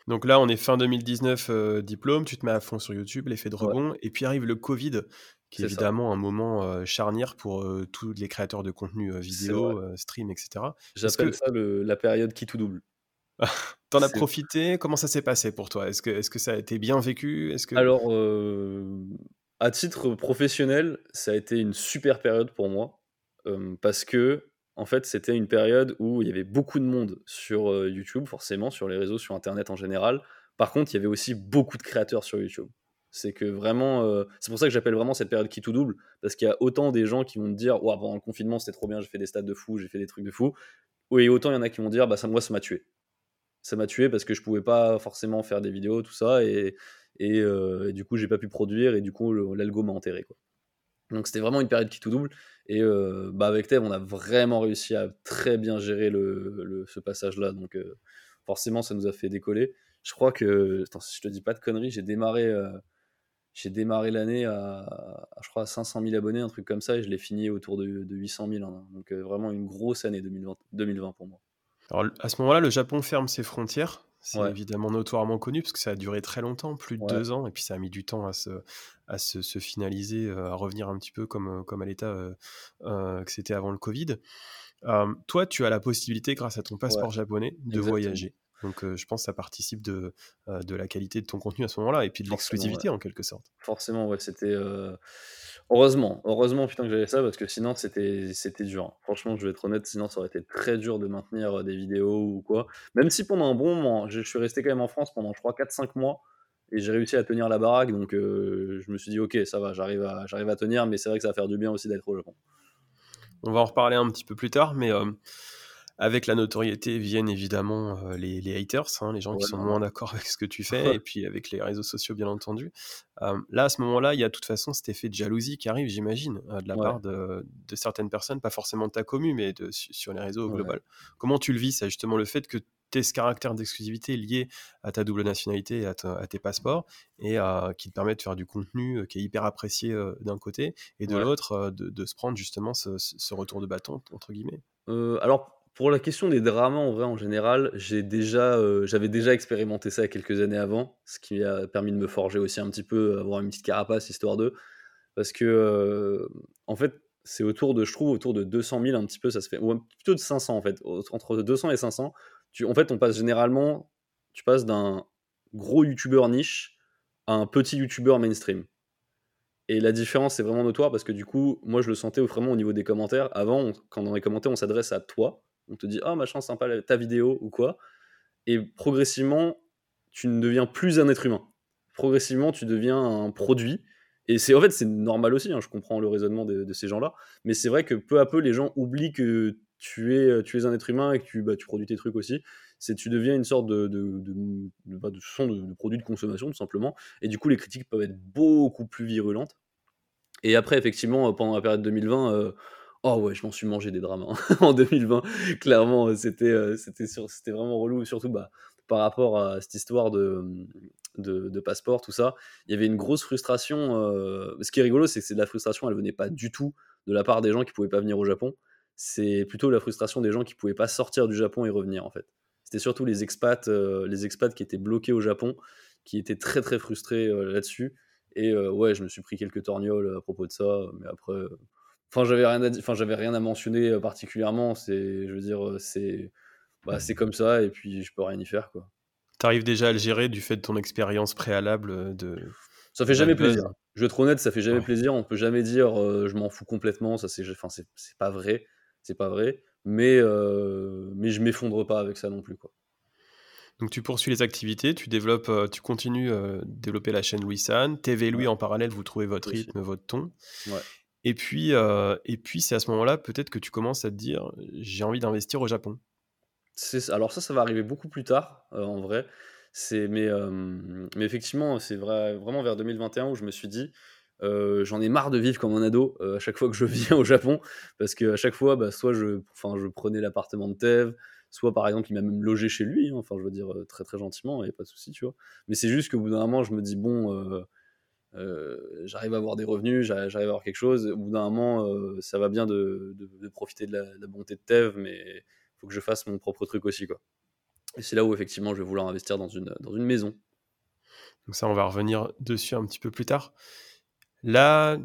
Donc là, on est fin 2019, diplôme, tu te mets à fond sur YouTube, l'effet de rebond, et puis arrive le Covid qui est, évidemment un moment charnière pour tous les créateurs de contenu vidéo, stream, etc. J'appelle ça la période qui tout double. T'en as profité? Comment ça s'est passé pour toi? Est-ce que, est que ça a été bien vécu? Est que... Alors, à titre professionnel, ça a été une super période pour moi parce que en fait, c'était une période où il y avait beaucoup de monde sur euh, YouTube, forcément, sur les réseaux, sur Internet en général. Par contre, il y avait aussi beaucoup de créateurs sur YouTube. C'est que vraiment, euh, c'est pour ça que j'appelle vraiment cette période qui tout double, parce qu'il y a autant des gens qui vont dire, ouais, pendant le confinement, c'était trop bien, j'ai fait des stades de fou, j'ai fait des trucs de fou. Et autant il y en a qui vont dire, bah ça, moi, ça m'a tué. Ça m'a tué parce que je pouvais pas forcément faire des vidéos, tout ça, et, et, euh, du coup, j'ai pas pu produire, et du coup, l'algo m'a enterré, quoi. Donc c'était vraiment une période qui tout double. Et euh, bah avec Tev, on a vraiment réussi à très bien gérer le, ce passage-là. Donc euh, forcément, ça nous a fait décoller. Je crois que, attends, si je te dis pas de conneries, j'ai démarré, euh, j'ai démarré l'année à, je crois, à 500 000 abonnés, un truc comme ça, et je l'ai fini autour de, 800 000. Hein. Donc vraiment une grosse année 2020, 2020 pour moi. Alors à ce moment-là, le Japon ferme ses frontières. C'est évidemment notoirement connu parce que ça a duré très longtemps, plus de deux ans, et puis ça a mis du temps à se, à se, finaliser, euh, à revenir un petit peu comme, euh, comme à l'état euh, que c'était avant le Covid. toi, tu as la possibilité, grâce à ton passeport japonais, de voyager. Donc, je pense que ça participe de, de la qualité de ton contenu à ce moment-là et puis de l'exclusivité en quelque sorte. Forcément, ouais, c'était. Heureusement, heureusement putain que j'avais ça parce que sinon c'était c'était dur. Franchement, je vais être honnête, sinon ça aurait été très dur de maintenir des vidéos ou quoi. Même si pendant un bon moment, je suis resté quand même en France pendant je crois 4-5 mois et j'ai réussi à tenir la baraque donc je me suis dit OK, ça va, j'arrive à j'arrive à tenir mais c'est vrai que ça va faire du bien aussi d'être au Japon. On va en reparler un petit peu plus tard mais avec la notoriété viennent évidemment euh, les, haters, hein, les gens qui sont moins d'accord avec ce que tu fais, et puis avec les réseaux sociaux, bien entendu. Euh, là, à ce moment-là, il y a de toute façon cet effet de jalousie qui arrive, j'imagine, euh, de la part de, certaines personnes, pas forcément de ta commune, mais de, sur les réseaux au global. Comment tu le vis, ça, justement, le fait que tu aies ce caractère d'exclusivité lié à ta double nationalité et à, tes passeports, et qui te permet de faire du contenu qui est hyper apprécié d'un côté, et de l'autre, de, se prendre justement ce, ce, retour de bâton, entre guillemets? Alors, pour la question des dramas, en vrai, en général, j'ai déjà, euh, j'avais déjà expérimenté ça quelques années avant, ce qui a permis de me forger aussi un petit peu, avoir une petite carapace, histoire de. Parce que, euh, en fait, c'est autour de, je trouve, autour de 200 000, un petit peu, ça se fait, ou plutôt de 500 en fait, entre 200 et 500. Tu, en fait, on passe généralement, tu passes d'un gros youtubeur niche à un petit youtubeur mainstream. Et la différence, c'est vraiment notoire parce que du coup, moi, je le sentais vraiment au niveau des commentaires. Avant, quand dans les commentaires, on s'adresse à toi on te dit oh machin sympa ta vidéo ou quoi. Et progressivement tu ne deviens plus un être humain. Progressivement tu deviens un produit. Et c'est en fait c'est normal aussi hein, je comprends le raisonnement de, ces gens là mais c'est vrai que peu à peu les gens oublient que tu es tu es un être humain et que tu bah, tu produis tes trucs aussi. C'est tu deviens une sorte de de, de, de, bah, de, produit de consommation tout simplement. Et du coup les critiques peuvent être beaucoup plus virulentes. Et après effectivement pendant la période 2020 Oh ouais, je m'en suis mangé des dramas hein. en 2020. Clairement, c'était euh, c'était vraiment relou, surtout bah, par rapport à cette histoire de, de, passeport, tout ça. Il y avait une grosse frustration. Euh, ce qui est rigolo, c'est que de la frustration, elle venait pas du tout de la part des gens qui pouvaient pas venir au Japon. C'est plutôt la frustration des gens qui pouvaient pas sortir du Japon et revenir en fait. C'était surtout les expats, euh, les expats qui étaient bloqués au Japon, qui étaient très très frustrés là-dessus. Et ouais, je me suis pris quelques torgnoles à propos de ça, mais après Enfin, j'avais rien à enfin, j'avais rien à mentionner euh, particulièrement. C'est, je veux dire, euh, c'est, bah, c'est comme ça et puis je peux rien y faire, quoi. T'arrives déjà à le gérer du fait de ton expérience préalable euh, de. Ça fait jamais plaisir. Je vais être honnête, ça fait jamais plaisir. On peut jamais dire je m'en fous complètement. Ça, c'est, enfin, c'est, pas vrai. C'est pas vrai. Mais, mais je m'effondre pas avec ça non plus, quoi. Donc tu poursuis les activités, tu développes, tu continues à développer la chaîne Louis San, TV Louis en parallèle, vous trouvez votre rythme, votre ton. Ouais. Et puis, euh, et puis c'est à ce moment-là peut-être que tu commences à te dire j'ai envie d'investir au Japon. Alors ça, ça va arriver beaucoup plus tard, euh, en vrai. Euh, mais effectivement, c'est vrai, vraiment vers 2021 où je me suis dit j'en ai marre de vivre comme un ado à chaque fois que je viens au Japon parce qu'à chaque fois, bah, soit je, prenais l'appartement de Tev, soit par exemple il m'a même logé chez lui. Hein, enfin, je veux dire très très gentiment, et pas de souci, tu vois. Mais c'est juste qu'au bout d'un moment, je me dis bon euh, j'arrive à avoir des revenus, j'arrive à avoir quelque chose. Au bout d'un moment, euh, ça va bien de, profiter de la, bonté de Tev, mais il faut que je fasse mon propre truc aussi. Quoi. Et c'est là où effectivement je vais vouloir investir dans une, dans une maison. Donc ça, on va revenir dessus un petit peu plus tard. Là,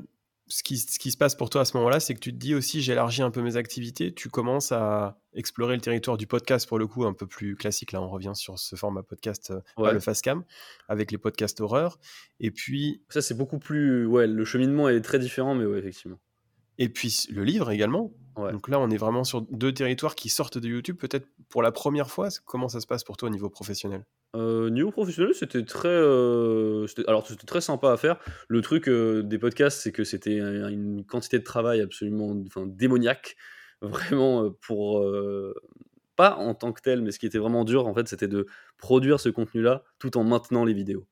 ce qui, se passe pour toi à ce moment-là, c'est que tu te dis aussi, j'élargis un peu mes activités, tu commences à explorer le territoire du podcast pour le coup un peu plus classique. Là, on revient sur ce format podcast, euh, le fast cam, avec les podcasts horreur. Et puis. Ça, c'est beaucoup plus. Ouais, le cheminement est très différent, mais ouais, effectivement. Et puis le livre également, Donc là, on est vraiment sur deux territoires qui sortent de YouTube, peut-être pour la première fois. Comment ça se passe pour toi au niveau professionnel? Euh, niveau professionnel, c'était très, euh, alors c'était très sympa à faire. Le truc euh, des podcasts, c'est que c'était une quantité de travail absolument, enfin, démoniaque, vraiment pour pas en tant que tel, mais ce qui était vraiment dur, en fait, c'était de produire ce contenu-là tout en maintenant les vidéos.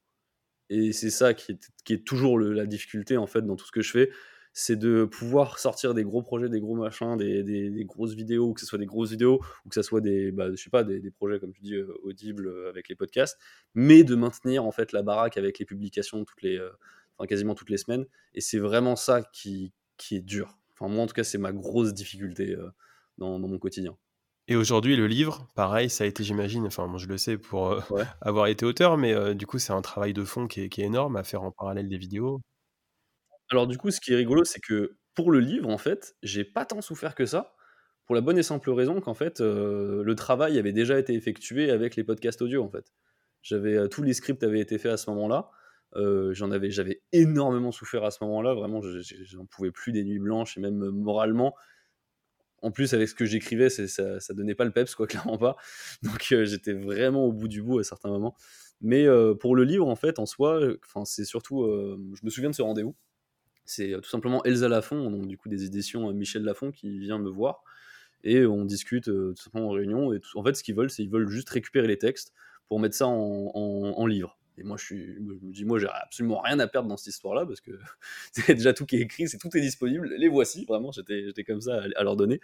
Et c'est ça qui est, qui est toujours la difficulté en fait dans tout ce que je fais, c'est de pouvoir sortir des gros projets, des gros machins, des, grosses vidéos, que ce soit des grosses vidéos, ou que ce soit des, bah, je sais pas, des, projets, comme tu dis, euh, audibles euh, avec les podcasts, mais de maintenir en fait la baraque avec les publications toutes les, euh, enfin, quasiment toutes les semaines. Et c'est vraiment ça qui, qui est dur. Enfin, moi, en tout cas, c'est ma grosse difficulté dans, mon quotidien. Et aujourd'hui, le livre, pareil, ça a été, j'imagine, enfin, moi je le sais pour avoir été auteur, mais du coup, c'est un travail de fond qui est, qui est, énorme à faire en parallèle des vidéos. Alors du coup, ce qui est rigolo, c'est que pour le livre, en fait, j'ai pas tant souffert que ça, pour la bonne et simple raison qu'en fait, euh, le travail avait déjà été effectué avec les podcasts audio, en fait. J'avais euh, tous les scripts avaient été faits à ce moment-là. Euh, j'en avais, j'avais énormément souffert à ce moment-là. Vraiment, j'en pouvais plus des nuits blanches et même moralement. En plus, avec ce que j'écrivais, ça, ça donnait pas le peps, quoi, clairement pas. Donc, j'étais vraiment au bout du bout à certains moments. Mais pour le livre, en fait, en soi, c'est surtout, je me souviens de ce rendez-vous c'est euh, tout simplement Elsa Lafont, donc du coup des éditions euh, Michel Lafont, qui vient me voir et on discute euh, tout simplement en réunion. Et en fait, ce qu'ils veulent, c'est qu'ils veulent juste récupérer les textes pour mettre ça en, livre. Et moi, je, me dis, moi, j'ai absolument rien à perdre dans cette histoire-là parce que c'est déjà tout qui est écrit, c'est tout est disponible. Les voici, vraiment, j'étais comme ça à, leur donner.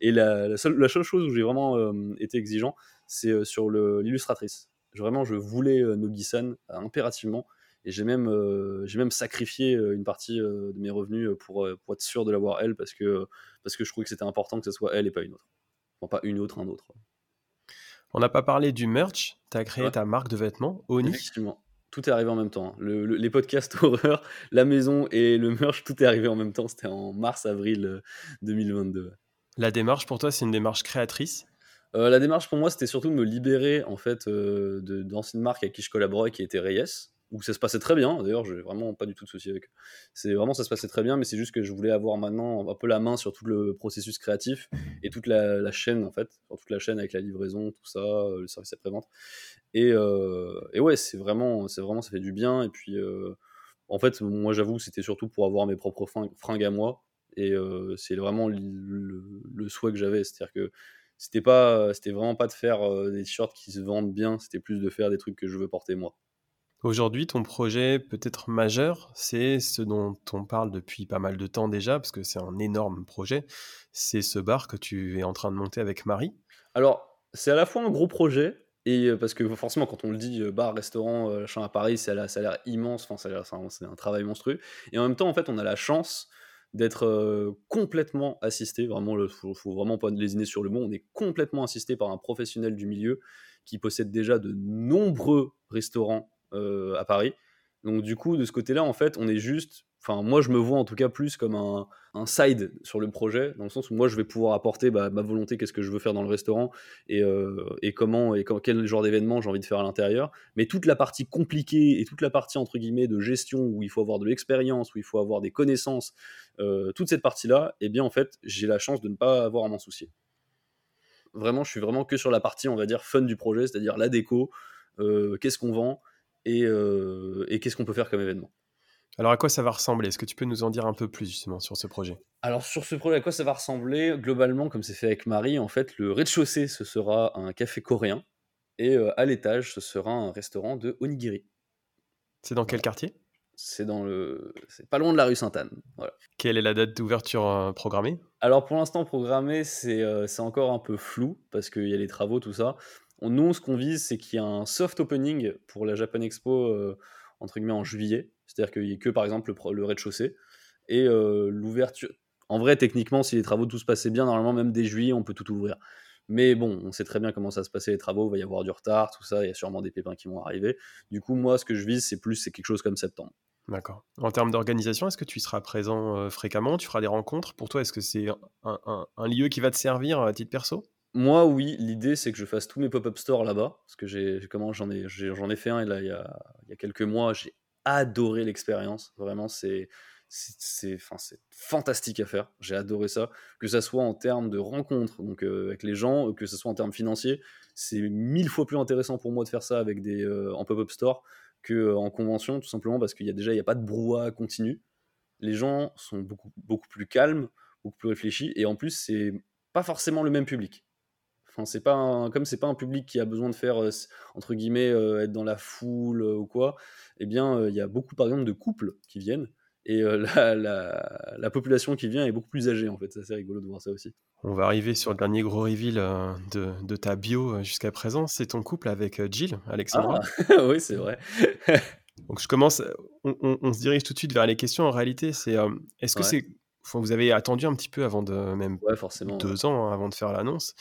Et la, seule, chose où j'ai vraiment été exigeant, c'est sur l'illustratrice. Vraiment, je voulais Nogi-san impérativement. Et j'ai même, euh, j'ai même sacrifié euh, une partie euh, de mes revenus pour, pour être sûr de l'avoir elle, parce que, parce que je trouvais que c'était important que ce soit elle et pas une autre. Enfin, pas une autre, un autre. On n'a pas parlé du merch. Tu as créé ta marque de vêtements, Oni. Effectivement. Tout est arrivé en même temps. Hein. Le, les podcasts horreur, la maison et le merch, tout est arrivé en même temps. C'était en mars-avril 2022. La démarche pour toi, c'est une démarche créatrice? La démarche pour moi, c'était surtout de me libérer en fait d'anciennes marques avec qui je collaborais, qui étaient Reyes où ça se passait très bien. D'ailleurs, j'ai vraiment pas du tout de souci avec. C'est vraiment ça se passait très bien, mais c'est juste que je voulais avoir maintenant un peu la main sur tout le processus créatif et toute la, chaîne en fait, toute la chaîne avec la livraison, tout ça, euh, le service après-vente. Et, euh, et, ouais, c'est vraiment, c'est vraiment, ça fait du bien. Et puis, euh, en fait, moi, j'avoue, c'était surtout pour avoir mes propres fringues à moi. Et c'est vraiment le, souhait que j'avais, c'est-à-dire que c'était pas, c'était vraiment pas de faire des t-shirts qui se vendent bien, c'était plus de faire des trucs que je veux porter moi. Aujourd'hui, ton projet peut-être majeur, c'est ce dont on parle depuis pas mal de temps déjà, parce que c'est un énorme projet. C'est ce bar que tu es en train de monter avec Marie. Alors, c'est à la fois un gros projet, et euh, parce que forcément, quand on le dit, euh, bar, restaurant, euh, à Paris, ça a l'air immense, enfin, c'est un travail monstrueux. Et en même temps, en fait, on a la chance d'être complètement assisté. Vraiment, il faut, faut vraiment pas lésiner sur le mot. On est complètement assisté par un professionnel du milieu qui possède déjà de nombreux restaurants euh, à Paris. Donc du coup, de ce côté-là, en fait, on est juste, enfin moi je me vois en tout cas plus comme un, side sur le projet, dans le sens où moi je vais pouvoir apporter bah, ma volonté, qu'est-ce que je veux faire dans le restaurant et, euh, comment et quel genre d'événement j'ai envie de faire à l'intérieur. Mais toute la partie compliquée et toute la partie entre guillemets de gestion où il faut avoir de l'expérience, où il faut avoir des connaissances, euh, toute cette partie-là, eh bien en fait j'ai la chance de ne pas avoir à m'en soucier. Vraiment, je suis vraiment que sur la partie, on va dire, fun du projet, c'est-à-dire la déco, qu'est-ce qu'on vend, euh, et, qu'est-ce qu'on peut faire comme événement? Alors à quoi ça va ressembler? Est-ce que tu peux nous en dire un peu plus justement sur ce projet? Alors sur ce projet, à quoi ça va ressembler? Globalement, comme c'est fait avec Marie, en fait, le rez-de-chaussée, ce sera un café coréen, et euh, à l'étage, ce sera un restaurant de onigiri. C'est dans quel quartier? C'est dans le, c'est pas loin de la rue Sainte-Anne. Voilà. Quelle est la date d'ouverture euh, programmée? Alors pour l'instant programmée, c'est c'est encore un peu flou parce qu'il y a les travaux, tout ça. Nous, ce qu'on vise, c'est qu'il y a un soft opening pour la Japan Expo, euh, entre guillemets, en juillet. C'est-à-dire qu'il n'y ait que, par exemple, le, rez-de-chaussée. Et euh, l'ouverture. En vrai, techniquement, si les travaux tout se passait bien, normalement, même dès juillet, on peut tout ouvrir. Mais bon, on sait très bien comment ça se passait les travaux, il va y avoir du retard, tout ça, il y a sûrement des pépins qui vont arriver. Du coup, moi, ce que je vise, c'est plus quelque chose comme septembre. D'accord. En termes d'organisation, est-ce que tu seras présent euh, fréquemment? Tu feras des rencontres? Pour toi, est-ce que c'est un, lieu qui va te servir à titre perso? Moi, oui, l'idée c'est que je fasse tous mes pop-up stores là-bas, parce que j'ai comment j'en ai j'en ai fait un et il y a, il y a quelques mois, j'ai adoré l'expérience. Vraiment, c'est c'est fantastique à faire. J'ai adoré ça. Que ça soit en termes de rencontres donc, euh, avec les gens, que ce soit en termes financiers, c'est mille fois plus intéressant pour moi de faire ça avec des, euh, en pop-up store qu'en convention, tout simplement parce qu'il y a déjà il y a pas de brouhaha continu. Les gens sont beaucoup, beaucoup plus calmes, beaucoup plus réfléchis, et en plus, c'est pas forcément le même public. Enfin, c'est pas comme c'est pas un public qui a besoin de faire euh, entre guillemets être dans la foule ou quoi. Eh bien, il y a beaucoup par exemple de couples qui viennent et la, la, population qui vient est beaucoup plus âgée en fait. C'est assez rigolo de voir ça aussi. On va arriver sur le dernier gros reveal de, de, ta bio jusqu'à présent. C'est ton couple avec Jill, Alexandra. Ah, oui, c'est vrai. Donc je commence, on, on, se dirige tout de suite vers les questions. En réalité, c'est est-ce que c'est, vous avez attendu un petit peu avant de même ouais, forcément, deux ans hein, avant de faire l'annonce.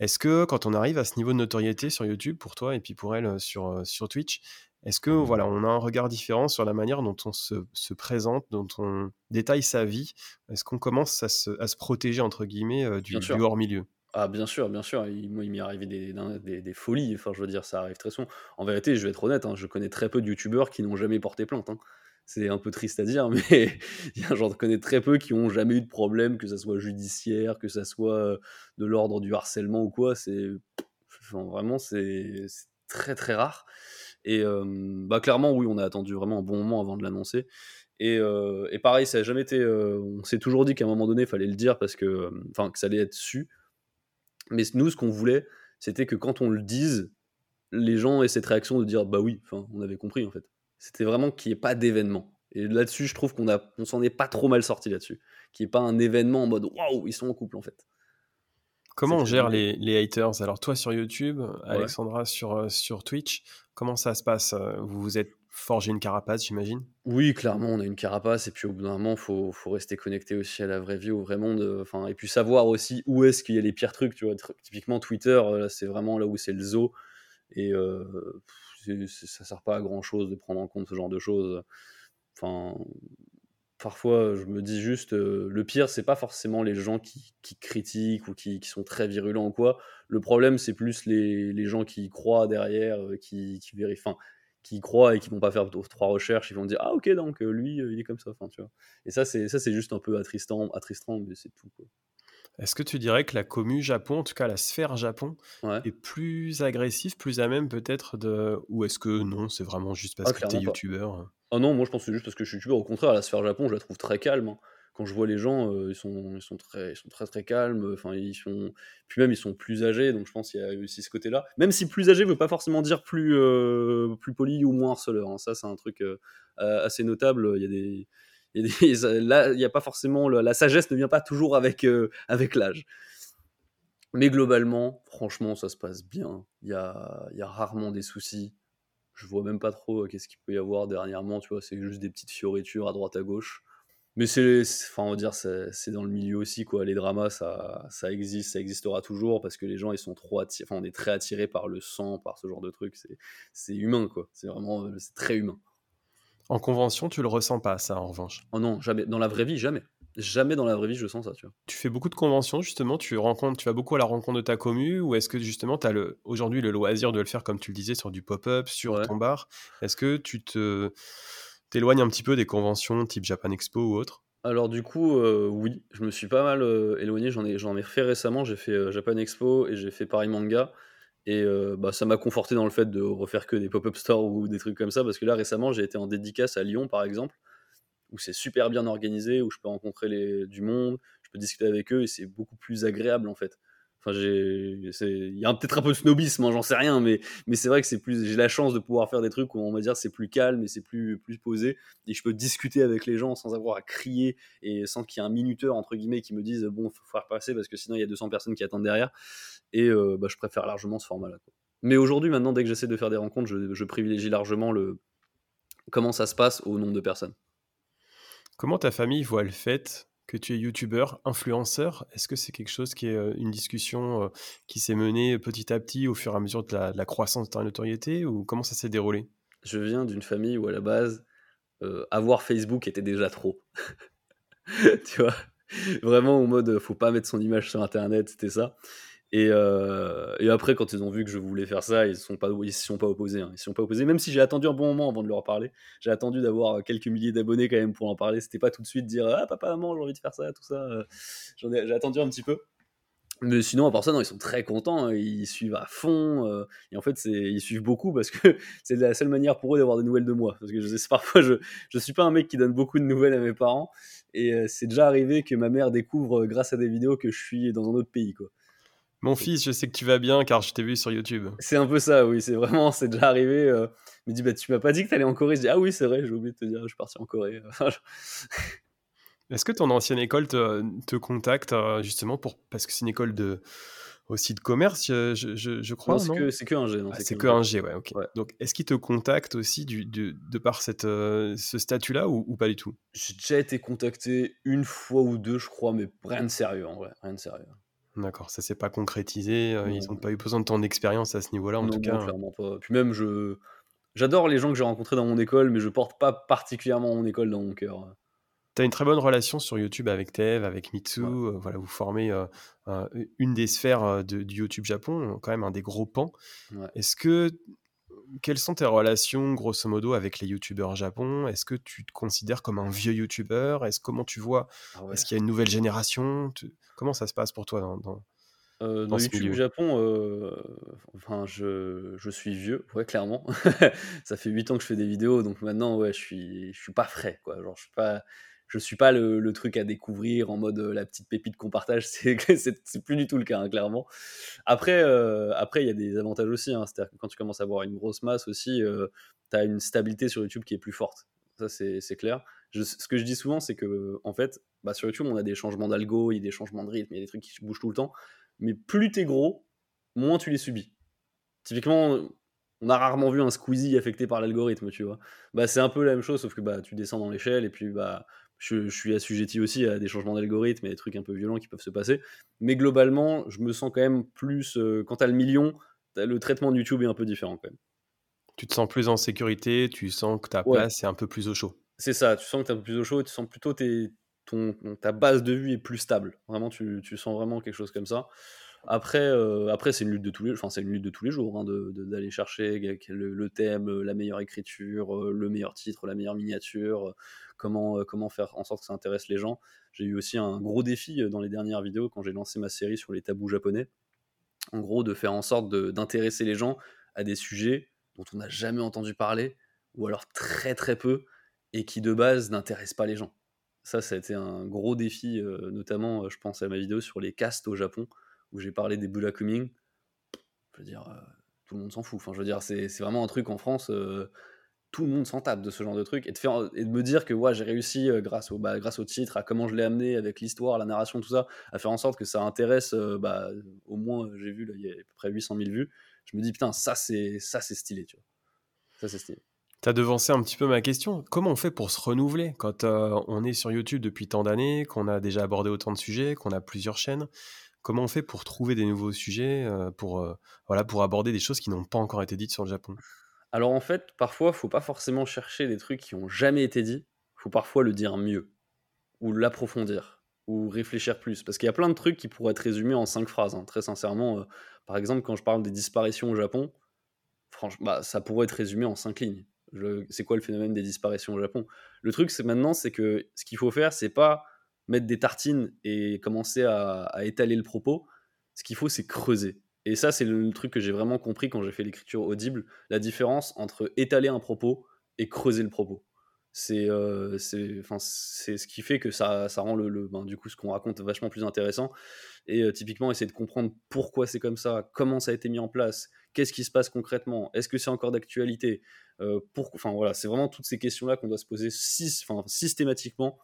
Est-ce que quand on arrive à ce niveau de notoriété sur YouTube pour toi et puis pour elle sur, sur Twitch, est-ce que voilà, on a un regard différent sur la manière dont on se, se présente, dont on détaille sa vie? Est-ce qu'on commence à se, à se, protéger entre guillemets euh, du, du, hors milieu? Ah bien sûr, bien sûr. moi, il m'est arrivé des, des, des, folies. Enfin, je veux dire, ça arrive très souvent. En vérité, je vais être honnête, hein, je connais très peu de youtubeurs qui n'ont jamais porté plainte. Hein. C'est un peu triste à dire, mais j'en connais très peu qui n'ont jamais eu de problème, que ça soit judiciaire, que ça soit euh, de l'ordre du harcèlement ou quoi. C'est vraiment c'est très très rare. Et bah, clairement, oui, on a attendu vraiment un bon moment avant de l'annoncer. Et, et, pareil, ça a jamais été. on s'est toujours dit qu'à un moment donné, il fallait le dire parce que, enfin, que ça allait être su. Mais nous, ce qu'on voulait, c'était que quand on le dise, les gens aient cette réaction de dire bah oui, enfin, on avait compris en fait. C'était vraiment qu'il n'y ait pas d'événement. Et là-dessus, je trouve qu'on on s'en est pas trop mal sorti là-dessus. Qu'il n'y ait pas un événement en mode waouh, ils sont en couple en fait. Comment on gère les, les, haters? Alors toi sur YouTube, Alexandra sur, sur Twitch, Comment ça se passe? Vous vous êtes forgé une carapace, j'imagine? Oui, clairement, on a une carapace, et puis au bout d'un moment, il faut, faut, rester connecté aussi à la vraie vie, au vrai monde, enfin, et puis savoir aussi où est-ce qu'il y a les pires trucs, tu vois. Typiquement, Twitter, c'est vraiment là où c'est le zoo, et euh, ça sert pas à grand-chose de prendre en compte ce genre de choses. Enfin, parfois, je me dis juste, le pire, c'est pas forcément les gens qui, critiquent ou qui, sont très virulents ou quoi. Le problème, c'est plus les, gens qui croient derrière, qui, qui vérifient, qui croient et qui vont pas faire trois recherches, ils vont dire ah ok donc lui il est comme ça. Et ça c'est ça c'est juste un peu attristant, attristant mais c'est tout. Est-ce que tu dirais que la commu Japon, en tout cas la sphère Japon, est plus agressive, plus à même peut-être de... Ou est-ce que non, c'est vraiment juste parce ah, que tu es youtubeur Ah non, moi je pense que c'est juste parce que je suis youtubeur. Au contraire, la sphère Japon, je la trouve très calme. Hein. Quand je vois les gens, euh, ils, sont, ils, sont très, ils sont très très calmes. Enfin, ils sont... Puis même, ils sont plus âgés, donc je pense qu'il y a aussi ce côté-là. Même si plus âgé ne veut pas forcément dire plus, euh, plus poli ou moins harceleur. Hein. Ça, c'est un truc euh, assez notable. Il y a des il n'y a pas forcément la sagesse ne vient pas toujours avec euh, avec l'âge. Mais globalement, franchement, ça se passe bien. Il y a, y a rarement des soucis. Je vois même pas trop euh, qu'est-ce qu'il peut y avoir dernièrement. Tu vois, c'est juste des petites fioritures à droite à gauche. Mais c'est, enfin, on va c'est dans le milieu aussi, quoi. Les dramas, ça, ça existe, ça existera toujours parce que les gens, ils sont trop. Enfin, on est très attirés par le sang, par ce genre de trucs. C'est humain, quoi. C'est vraiment, c'est très humain. En convention, tu le ressens pas, ça, en revanche. Oh non, jamais. Dans la vraie vie, jamais. Jamais dans la vraie vie, je sens ça, tu vois. Tu fais beaucoup de conventions, justement, tu rencontres, tu vas beaucoup à la rencontre de ta commu, ou est-ce que justement, tu as le, aujourd'hui le loisir de le faire, comme tu le disais, sur du pop-up, sur ton bar? Est-ce que tu te t'éloignes un petit peu des conventions type Japan Expo ou autre? Alors du coup, euh, oui, je me suis pas mal euh, éloigné. J'en ai, j'en ai fait récemment. J'ai fait euh, Japan Expo et j'ai fait Paris Manga. Et bah, ça m'a conforté dans le fait de refaire que des pop-up stores ou des trucs comme ça, parce que là récemment j'ai été en dédicace à Lyon par exemple, où c'est super bien organisé, où je peux rencontrer du monde, je peux discuter avec eux et c'est beaucoup plus agréable en fait. Enfin, il y a peut-être un peu de snobisme, hein, j'en sais rien, mais, mais c'est vrai que plus, j'ai la chance de pouvoir faire des trucs où on va dire c'est plus calme et c'est plus, plus posé, et je peux discuter avec les gens sans avoir à crier et sans qu'il y ait un minuteur entre guillemets qui me dise bon, faut faire passer parce que sinon il y a 200 personnes qui attendent derrière, et euh, bah, je préfère largement ce format-là. Mais aujourd'hui, maintenant, dès que j'essaie de faire des rencontres, je, je privilégie largement le comment ça se passe au nombre de personnes. Comment ta famille voit le fait que tu es youtubeur, influenceur. Est-ce que c'est quelque chose qui est euh, une discussion euh, qui s'est menée petit à petit au fur et à mesure de la, croissance de ta notoriété ou comment ça s'est déroulé? Je viens d'une famille où à la base, euh, avoir Facebook était déjà trop. tu vois? Vraiment au mode faut pas mettre son image sur internet, c'était ça. Et, euh, et, après, quand ils ont vu que je voulais faire ça, ils ne sont pas, sont pas opposés. Hein. Ils sont pas opposés. Même si j'ai attendu un bon moment avant de leur parler, j'ai attendu d'avoir quelques milliers d'abonnés quand même pour en parler. C'était pas tout de suite dire ah papa maman j'ai envie de faire ça, tout ça. J'ai attendu un petit peu. Mais sinon, à part ça, non, ils sont très contents, hein. ils suivent à fond. Euh, et en fait, ils suivent beaucoup parce que c'est la seule manière pour eux d'avoir des nouvelles de moi. Parce que je sais, parfois, je ne suis pas un mec qui donne beaucoup de nouvelles à mes parents. Et euh, c'est déjà arrivé que ma mère découvre, euh, grâce à des vidéos, que je suis dans un autre pays. Quoi. Mon fils, je sais que tu vas bien car je t'ai vu sur YouTube. C'est un peu ça, oui, c'est vraiment, c'est déjà arrivé. il me dit, bah, tu m'as pas dit que tu allais en Corée. Je dis, ah oui, c'est vrai, j'ai oublié de te dire, je suis parti en Corée. Est-ce que ton ancienne école te, te contacte euh, justement pour parce que c'est une école de aussi de commerce, je, je, crois. Non, c'est que, c'est que un G. c'est que, un G, ouais, ok. Donc, est-ce qu'il te contacte aussi du, de, de par cette, euh, ce statut-là ou, pas du tout? J'ai déjà été contacté une fois ou deux, je crois, mais rien de sérieux en vrai, rien de sérieux. D'accord, ça s'est pas concrétisé, euh, ils n'ont pas eu besoin de ton expérience à ce niveau-là, en tout cas. clairement pas. Puis même, je j'adore les gens que j'ai rencontrés dans mon école, mais je porte pas particulièrement mon école dans mon cœur. Tu as une très bonne relation sur YouTube avec Tev, avec Mitsu. Euh, voilà, vous formez euh, une des sphères euh, de, du YouTube Japon, quand même un des gros pans. Est-ce que quelles sont tes relations, grosso modo, avec les youtubeurs Japon? Est-ce que tu te considères comme un vieux youtubeur? Est-ce comment tu vois? Ah Est-ce qu'il y a une nouvelle génération? Comment ça se passe pour toi dans, dans, dans, YouTube Japon Enfin, je, je, suis vieux, ouais, clairement. ça fait 8 ans que je fais des vidéos, donc maintenant, ouais, je suis, je suis pas frais, quoi. Genre, je suis pas je suis pas le, truc à découvrir en mode euh, la petite pépite qu'on partage. C'est plus du tout le cas, hein, clairement. Après, euh, après, il y a des avantages aussi. Hein. C'est-à-dire que quand tu commences à avoir une grosse masse aussi, euh, tu as une stabilité sur YouTube qui est plus forte. Ça, c'est clair. ce que je dis souvent, c'est que en fait, bah, sur YouTube, on a des changements d'algo, il y a des changements de rythme, il y a des trucs qui bougent tout le temps. Mais plus tu es gros, moins tu les subis. Typiquement, on a rarement vu un Squeezie affecté par l'algorithme, tu vois. Bah, c'est un peu la même chose, sauf que bah, tu descends dans l'échelle et puis bah, je, suis assujetti aussi à des changements d'algorithme et des trucs un peu violents qui peuvent se passer. Mais globalement, je me sens quand même plus. Euh, quand tu le million, le traitement de YouTube est un peu différent quand même. Tu te sens plus en sécurité, tu sens que ta place est un peu plus au chaud. C'est ça, tu sens que tu es un peu plus au chaud, tu sens plutôt tes, ton, ta base de vue est plus stable. Vraiment, tu, tu sens vraiment quelque chose comme ça. Après, euh, après c'est une lutte de tous les, enfin c'est une lutte de tous les jours, hein, d'aller chercher le, thème, la meilleure écriture, euh, le meilleur titre, la meilleure miniature, comment, euh, comment faire en sorte que ça intéresse les gens. J'ai eu aussi un gros défi dans les dernières vidéos quand j'ai lancé ma série sur les tabous japonais. En gros, de faire en sorte d'intéresser les gens à des sujets dont on n'a jamais entendu parler, ou alors très très peu, et qui de base n'intéressent pas les gens. Ça, ça a été un gros défi, notamment, je pense à ma vidéo sur les castes au Japon où j'ai parlé des Bulla Coming, je veux dire, euh, tout le monde s'en fout. Enfin, je veux dire, c'est vraiment un truc en France, euh, tout le monde s'en tape de ce genre de truc. Et de, faire, et de me dire que ouais, j'ai réussi, euh, grâce, au, bah, grâce au titre, à comment je l'ai amené, avec l'histoire, la narration, tout ça, à faire en sorte que ça intéresse, bah, au moins, j'ai vu, il y a à peu près 800 000 vues. Je me dis, putain, ça, c'est stylé, tu vois. Ça, c'est stylé. Tu as devancé un petit peu ma question. Comment on fait pour se renouveler quand on est sur YouTube depuis tant d'années, qu'on a déjà abordé autant de sujets, qu'on a plusieurs chaînes? Comment on fait pour trouver des nouveaux sujets, euh, pour, euh, voilà, pour aborder des choses qui n'ont pas encore été dites sur le Japon? Alors en fait, parfois, il faut pas forcément chercher des trucs qui ont jamais été dits. Faut parfois le dire mieux, ou l'approfondir, ou réfléchir plus. Parce qu'il y a plein de trucs qui pourraient être résumés en cinq phrases. Hein. Très sincèrement, euh, par exemple, quand je parle des disparitions au Japon, franchement, bah, ça pourrait être résumé en cinq lignes. C'est quoi le phénomène des disparitions au Japon? Le truc, c'est maintenant, c'est que ce qu'il faut faire, c'est pas mettre des tartines et commencer à, étaler le propos. Ce qu'il faut, c'est creuser. Et ça, c'est le truc que j'ai vraiment compris quand j'ai fait l'écriture audible, la différence entre étaler un propos et creuser le propos. C'est euh, ce qui fait que ça, ça rend le, ben, du coup ce qu'on raconte vachement plus intéressant. Et euh, typiquement, essayer de comprendre pourquoi c'est comme ça, comment ça a été mis en place, qu'est-ce qui se passe concrètement, est-ce que c'est encore d'actualité euh, voilà, c'est vraiment toutes ces questions-là qu'on doit se poser systématiquement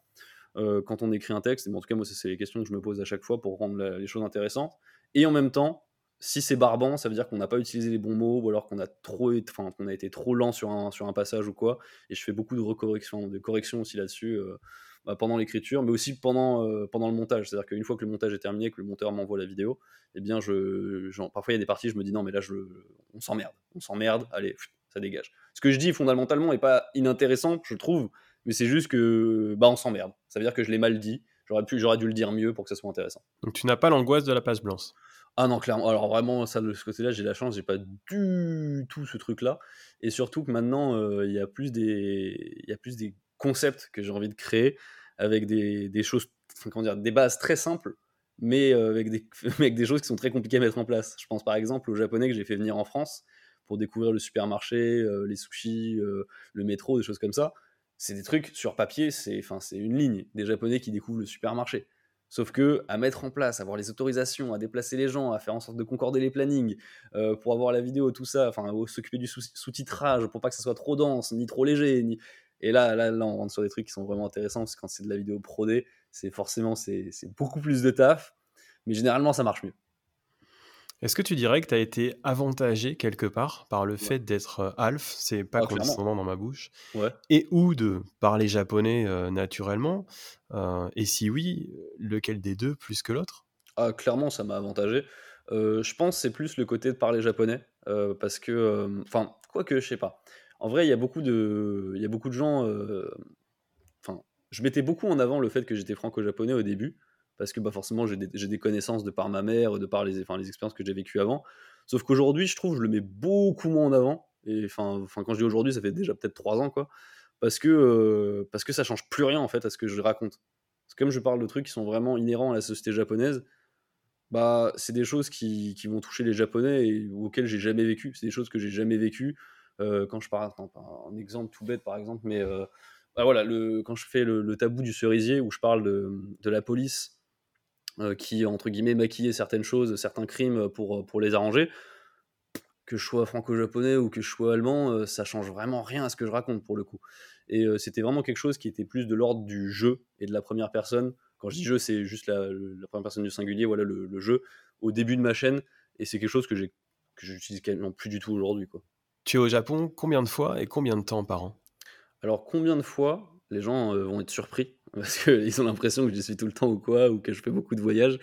euh, quand on écrit un texte. en tout cas, moi, c'est les questions que je me pose à chaque fois pour rendre les choses intéressantes. Et en même temps, si c'est barbant, ça veut dire qu'on n'a pas utilisé les bons mots ou alors qu'on a trop, a été trop lent sur un, sur un passage ou quoi. Et je fais beaucoup de de corrections aussi là-dessus. Euh, bah, pendant l'écriture, mais aussi pendant, euh, pendant le montage. C'est-à-dire qu'une fois que le montage est terminé, que le monteur m'envoie la vidéo, eh bien, je, parfois il y a des parties, je me dis non, mais là, je, on s'emmerde, on s'emmerde, allez, ça dégage. Ce que je dis fondamentalement n'est pas inintéressant, je trouve, mais c'est juste que bah on s'emmerde. Ça veut dire que je l'ai mal dit. J'aurais pu, j'aurais dû le dire mieux pour que ça soit intéressant. Donc tu n'as pas l'angoisse de la page blanche? Ah non, clairement. Alors vraiment, ça, de ce côté-là, j'ai la chance, j'ai pas du tout ce truc-là. Et surtout que maintenant, euh, il y a plus des, il y a plus des concepts que j'ai envie de créer avec des, des choses, comment dire, des bases très simples, mais euh, avec des, avec des choses qui sont très compliquées à mettre en place. Je pense par exemple aux Japonais que j'ai fait venir en France pour découvrir le supermarché, euh, les sushis, le métro, des choses comme ça. C'est des trucs sur papier, c'est, enfin, c'est une ligne des Japonais qui découvrent le supermarché. Sauf que à mettre en place, avoir les autorisations, à déplacer les gens, à faire en sorte de concorder les plannings, euh, pour avoir la vidéo, tout ça, enfin s'occuper du sous-titrage pour pas que ça soit trop dense, ni trop léger, et là, là, là, on rentre sur des trucs qui sont vraiment intéressants parce que quand c'est de la vidéo prodée, c'est forcément c'est beaucoup plus de taf, mais généralement ça marche mieux. Est-ce que tu dirais que tu as été avantagé quelque part par le fait d'être euh, Alf, c'est pas ah, condescendant dans ma bouche, et ou de parler japonais euh, naturellement euh, Et si oui, lequel des deux plus que l'autre? Ah, Clairement, ça m'a avantagé. je pense c'est plus le côté de parler japonais, parce que, enfin, quoique, je sais pas. En vrai, il y a beaucoup de, il y a beaucoup de gens. Enfin, je mettais beaucoup en avant le fait que j'étais franco-japonais au début parce que bah, forcément j'ai des, connaissanses de par ma mère, de par les, expériences que j'ai vécues avant. Sauf qu'aujourd'hui, je trouve, je le mets beaucoup moins en avant. Et enfin, quand je dis aujourd'hui, ça fait déjà peut-être trois ans, quoi. Parce que, euh, parce que ça change plus rien en fait à ce que je raconte. Parce que comme je parle de trucs qui sont vraiment inhérents à la société japonaise, bah, c'est des choses qui, vont toucher les Japonais et auxquelles j'ai jamais vécu. C'est des choses que j'ai jamais vécues. Euh, quand je parle, un exemple tout bête par exemple, mais euh, bah, voilà, quand je fais le, tabou du cerisier où je parle de, la police qui, entre guillemets, maquillait certaines choses, certains crimes pour, pour les arranger. Que je sois franco-japonais ou que je sois allemand, euh, ça change vraiment rien à ce que je raconte pour le coup. Et euh, c'était vraiment quelque chose qui était plus de l'ordre du jeu et de la première personne. Quand je dis jeu, c'est juste la, la, première personne du singulier, voilà le, le, jeu, au début de ma chaîne. Et c'est quelque chose que j'utilise quasiment plus du tout aujourd'hui. Tu es au Japon combien de fois et combien de temps par an? Alors, combien de fois Les gens vont être surpris parce qu'ils ont l'impression que j'y suis tout le temps ou quoi, ou que je fais beaucoup de voyages.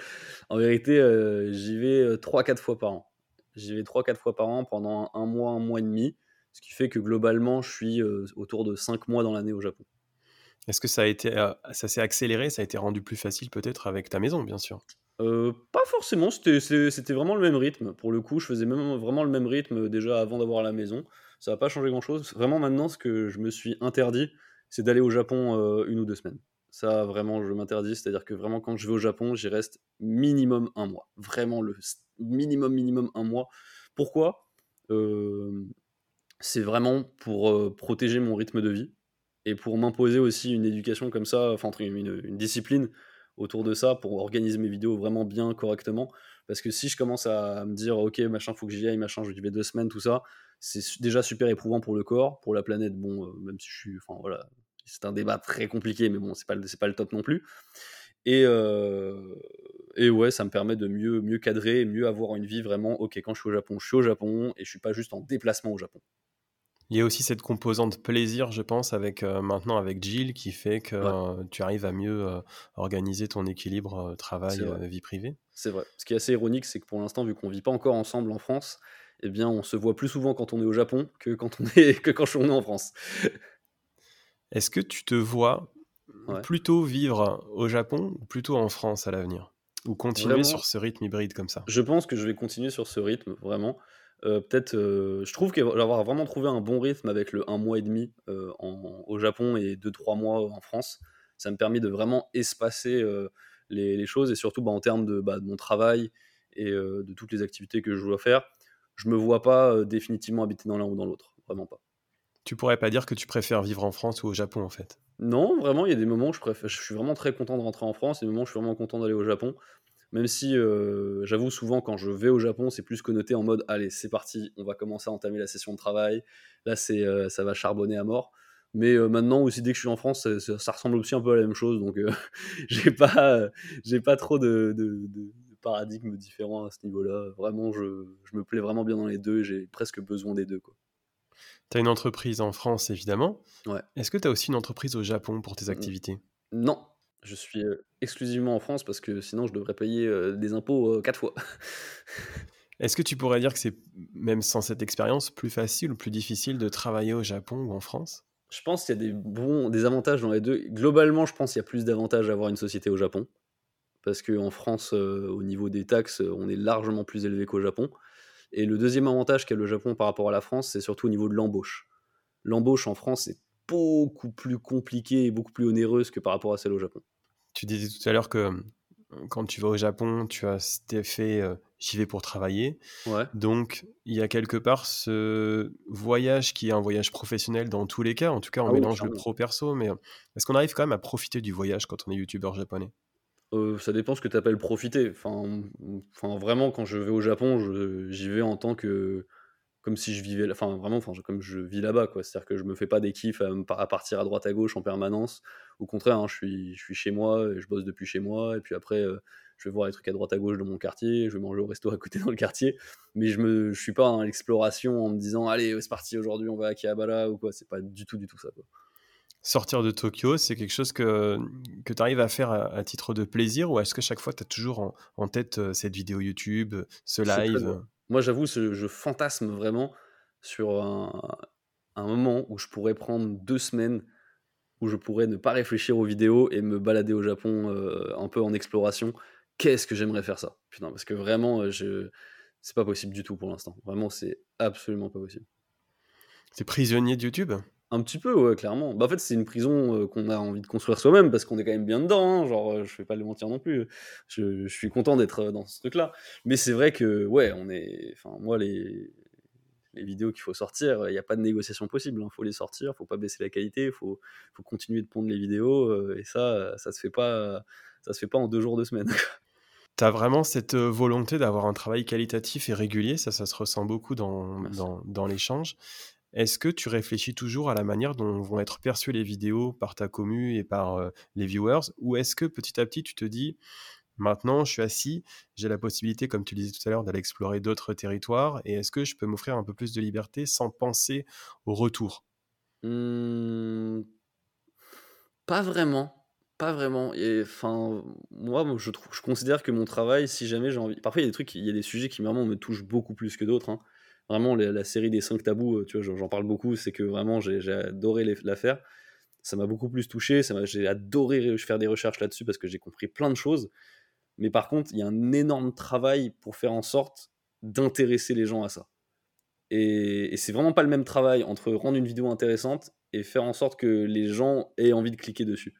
En vérité, euh, j'y vais 3-4 euh, fois par an. J'y vais 3-4 fois par an pendant un mois, un mois et demi, ce qui fait que globalement, je suis euh, autour de 5 mois dans l'année au Japon. Est-ce que ça a été, ça s'est accéléré, ça a été rendu plus facile peut-être avec ta maison, bien sûr? Pas forcément, c'était vraiment le même rythme. Pour le coup, je faisais même vraiment le même rythme déjà avant d'avoir la maison. Ça n'a pas changé grand-chose. Vraiment maintenant, ce que je me suis interdit, c'est d'aller au Japon une ou deux semaines. Ça, vraiment, je m'interdis. C'est-à-dire que vraiment, quand je vais au Japon, j'y reste minimum un mois. Vraiment, le minimum, minimum un mois. Pourquoi? Euh, C'est vraiment pour euh, protéger mon rythme de vie et pour m'imposer aussi une éducation comme ça, enfin, une, discipline autour de ça pour organiser mes vidéos vraiment bien, correctement. Parce que si je commence à me dire, ok, machin, faut que j'y aille, machin, je vais deux semaines, tout ça, c'est déjà super éprouvant pour le corps, pour la planète, bon, euh, même si je suis, enfin voilà, c'est un débat très compliqué, mais bon, c'est pas, pas le top non plus. Et, euh, et ouais, ça me permet de mieux, mieux cadrer, mieux avoir une vie vraiment, ok, quand je suis au Japon, je suis au Japon et je suis pas juste en déplacement au Japon. Il y a aussi cette composante plaisir, je pense, avec euh, maintenant avec Jill, qui fait que euh, tu arrives à mieux organiser ton équilibre travail-vie privée. C'est vrai. Ce qui est assez ironique, c'est que pour l'instant, vu qu'on vit pas encore ensemble en France, eh bien, on se voit plus souvent quand on est au Japon que quand on est, que quand on est en France. Est-ce que tu te vois plutôt vivre au Japon ou plutôt en France à l'avenir Ou continuer sur ce rythme hybride comme ça? Je pense que je vais continuer sur ce rythme, vraiment. Euh, peut-être, euh, je trouve qu'avoir vraiment trouvé un bon rythme avec le un mois et demi euh, au Japon et deux trois mois en France, ça me permet de vraiment espacer les, choses et surtout bah, en termes de, bah, de, mon travail et de toutes les activités que je dois faire, je me vois pas définitivement habiter dans l'un ou dans l'autre, vraiment pas. Tu pourrais pas dire que tu préfères vivre en France ou au Japon en fait Non, vraiment, il y a des moments où je, suis vraiment très content de rentrer en France et des moments où je suis vraiment content d'aller au Japon. Même si euh, j'avoue souvent quand je vais au Japon, c'est plus connoté en mode allez, c'est parti, on va commencer à entamer la session de travail. Là, c'est euh, ça va charbonner à mort. Mais euh, maintenant aussi, dès que je suis en France, ça, ressemble aussi un peu à la même chose. Donc, j'ai pas, j'ai pas trop de, de, de, paradigmes différents à ce niveau-là. Vraiment, je, je, me plais vraiment bien dans les deux. J'ai presque besoin des deux. Quoi. Tu as une entreprise en France, évidemment. Ouais. Est-ce que tu as aussi une entreprise au Japon pour tes activités? Non, je suis exclusivement en France parce que sinon je devrais payer des impôts quatre fois. Est-ce que tu pourrais dire que c'est, même sans cette expérience, plus facile ou plus difficile de travailler au Japon ou en France? Je pense qu'il y a des, bons, des avantages dans les deux. Globalement, je pense qu'il y a plus d'avantages à avoir une société au Japon parce qu'en France, au niveau des taxes, on est largement plus élevé qu'au Japon. Et le deuxième avantage qu'a le Japon par rapport à la France, c'est surtout au niveau de l'embauche. L'embauche en France est beaucoup plus compliquée et beaucoup plus onéreuse que par rapport à celle au Japon. Tu disais tout à l'heure que quand tu vas au Japon, tu as cet effet j'y vais pour travailler. Ouais. Donc, il y a quelque part ce voyage qui est un voyage professionnel dans tous les cas. En tout cas, on Ah oui, mélange le clairement. pro-perso, mais est-ce qu'on arrive quand même à profiter du voyage quand on est youtubeur japonais? Euh, ça dépend ce que tu appelles profiter. Enfin, vraiment, quand je vais au Japon, j'y vais en tant que. Comme si je vivais. Enfin, vraiment, enfin, comme je vis là-bas, quoi. C'est-à-dire que je me fais pas des kiffs à, partir à droite à gauche en permanence. Au contraire, hein, je, suis, je suis chez moi, et je bosse depuis chez moi, et puis après, euh, je vais voir les trucs à droite à gauche de mon quartier, je vais manger au resto à côté dans le quartier. Mais je me, je suis pas dans l'exploration en me disant, allez, c'est parti, aujourd'hui, on va à Akihabara ou quoi. C'est pas du tout, du tout ça, quoi. Sortir de Tokyo, c'est quelque chose que, que tu arrives à faire à, à titre de plaisir ou est-ce que chaque fois tu as toujours en, en tête euh, cette vidéo YouTube, ce live? Moi, j'avoue, je fantasme vraiment sur un, un moment où je pourrais prendre deux semaines, où je pourrais ne pas réfléchir aux vidéos et me balader au Japon euh, un peu en exploration. Qu'est-ce que j'aimerais faire ça? Putain, parce que vraiment, euh, je... c'est pas possible du tout pour l'instant. Vraiment, c'est absolument pas possible. T'es prisonnier de YouTube? Un petit peu, ouais, clairement. Bah, en fait, c'est une prison euh, qu'on a envie de construire soi-même parce qu'on est quand même bien dedans. hein. Genre, euh, je vais pas le mentir non plus. Je, je suis content d'être euh, dans ce truc-là. Mais c'est vrai que, ouais, on est. Enfin, moi, les, les vidéos qu'il faut sortir, il n'y a pas de négociation possible. Il faut les sortir, faut pas baisser la qualité, il faut, faut continuer de pondre les vidéos. et ça, ça se fait pas. Ça se fait pas en deux jours, deux semaines. Tu as vraiment cette volonté d'avoir un travail qualitatif et régulier, ça, ça se ressent beaucoup dans, dans l'échange. Est-ce que tu réfléchis toujours à la manière dont vont être perçues les vidéos par ta commu et par euh, les viewers? Ou est-ce que petit à petit tu te dis, maintenant je suis assis, j'ai la possibilité, comme tu le disais tout à l'heure, d'aller explorer d'autres territoires et est-ce que je peux m'offrir un peu plus de liberté sans penser au retour? Hmm, pas vraiment. Pas vraiment. Et enfin, moi, je considère que mon travail, si jamais j'ai envie. Parfois, il y a des trucs, il y a des sujets qui vraiment me touchent beaucoup plus que d'autres. hein. Vraiment, la, série des 5 tabous, euh, tu vois, j'en parle beaucoup, c'est que vraiment, j'ai adoré les- la faire. Ça m'a beaucoup plus touché. J'ai adoré ré- faire des recherches là-dessus parce que j'ai compris plein de choses. Mais par contre, il y a un énorme travail pour faire en sorte d'intéresser les gens à ça. Et, et c'est vraiment pas le même travail entre rendre une vidéo intéressante et faire en sorte que les gens aient envie de cliquer dessus.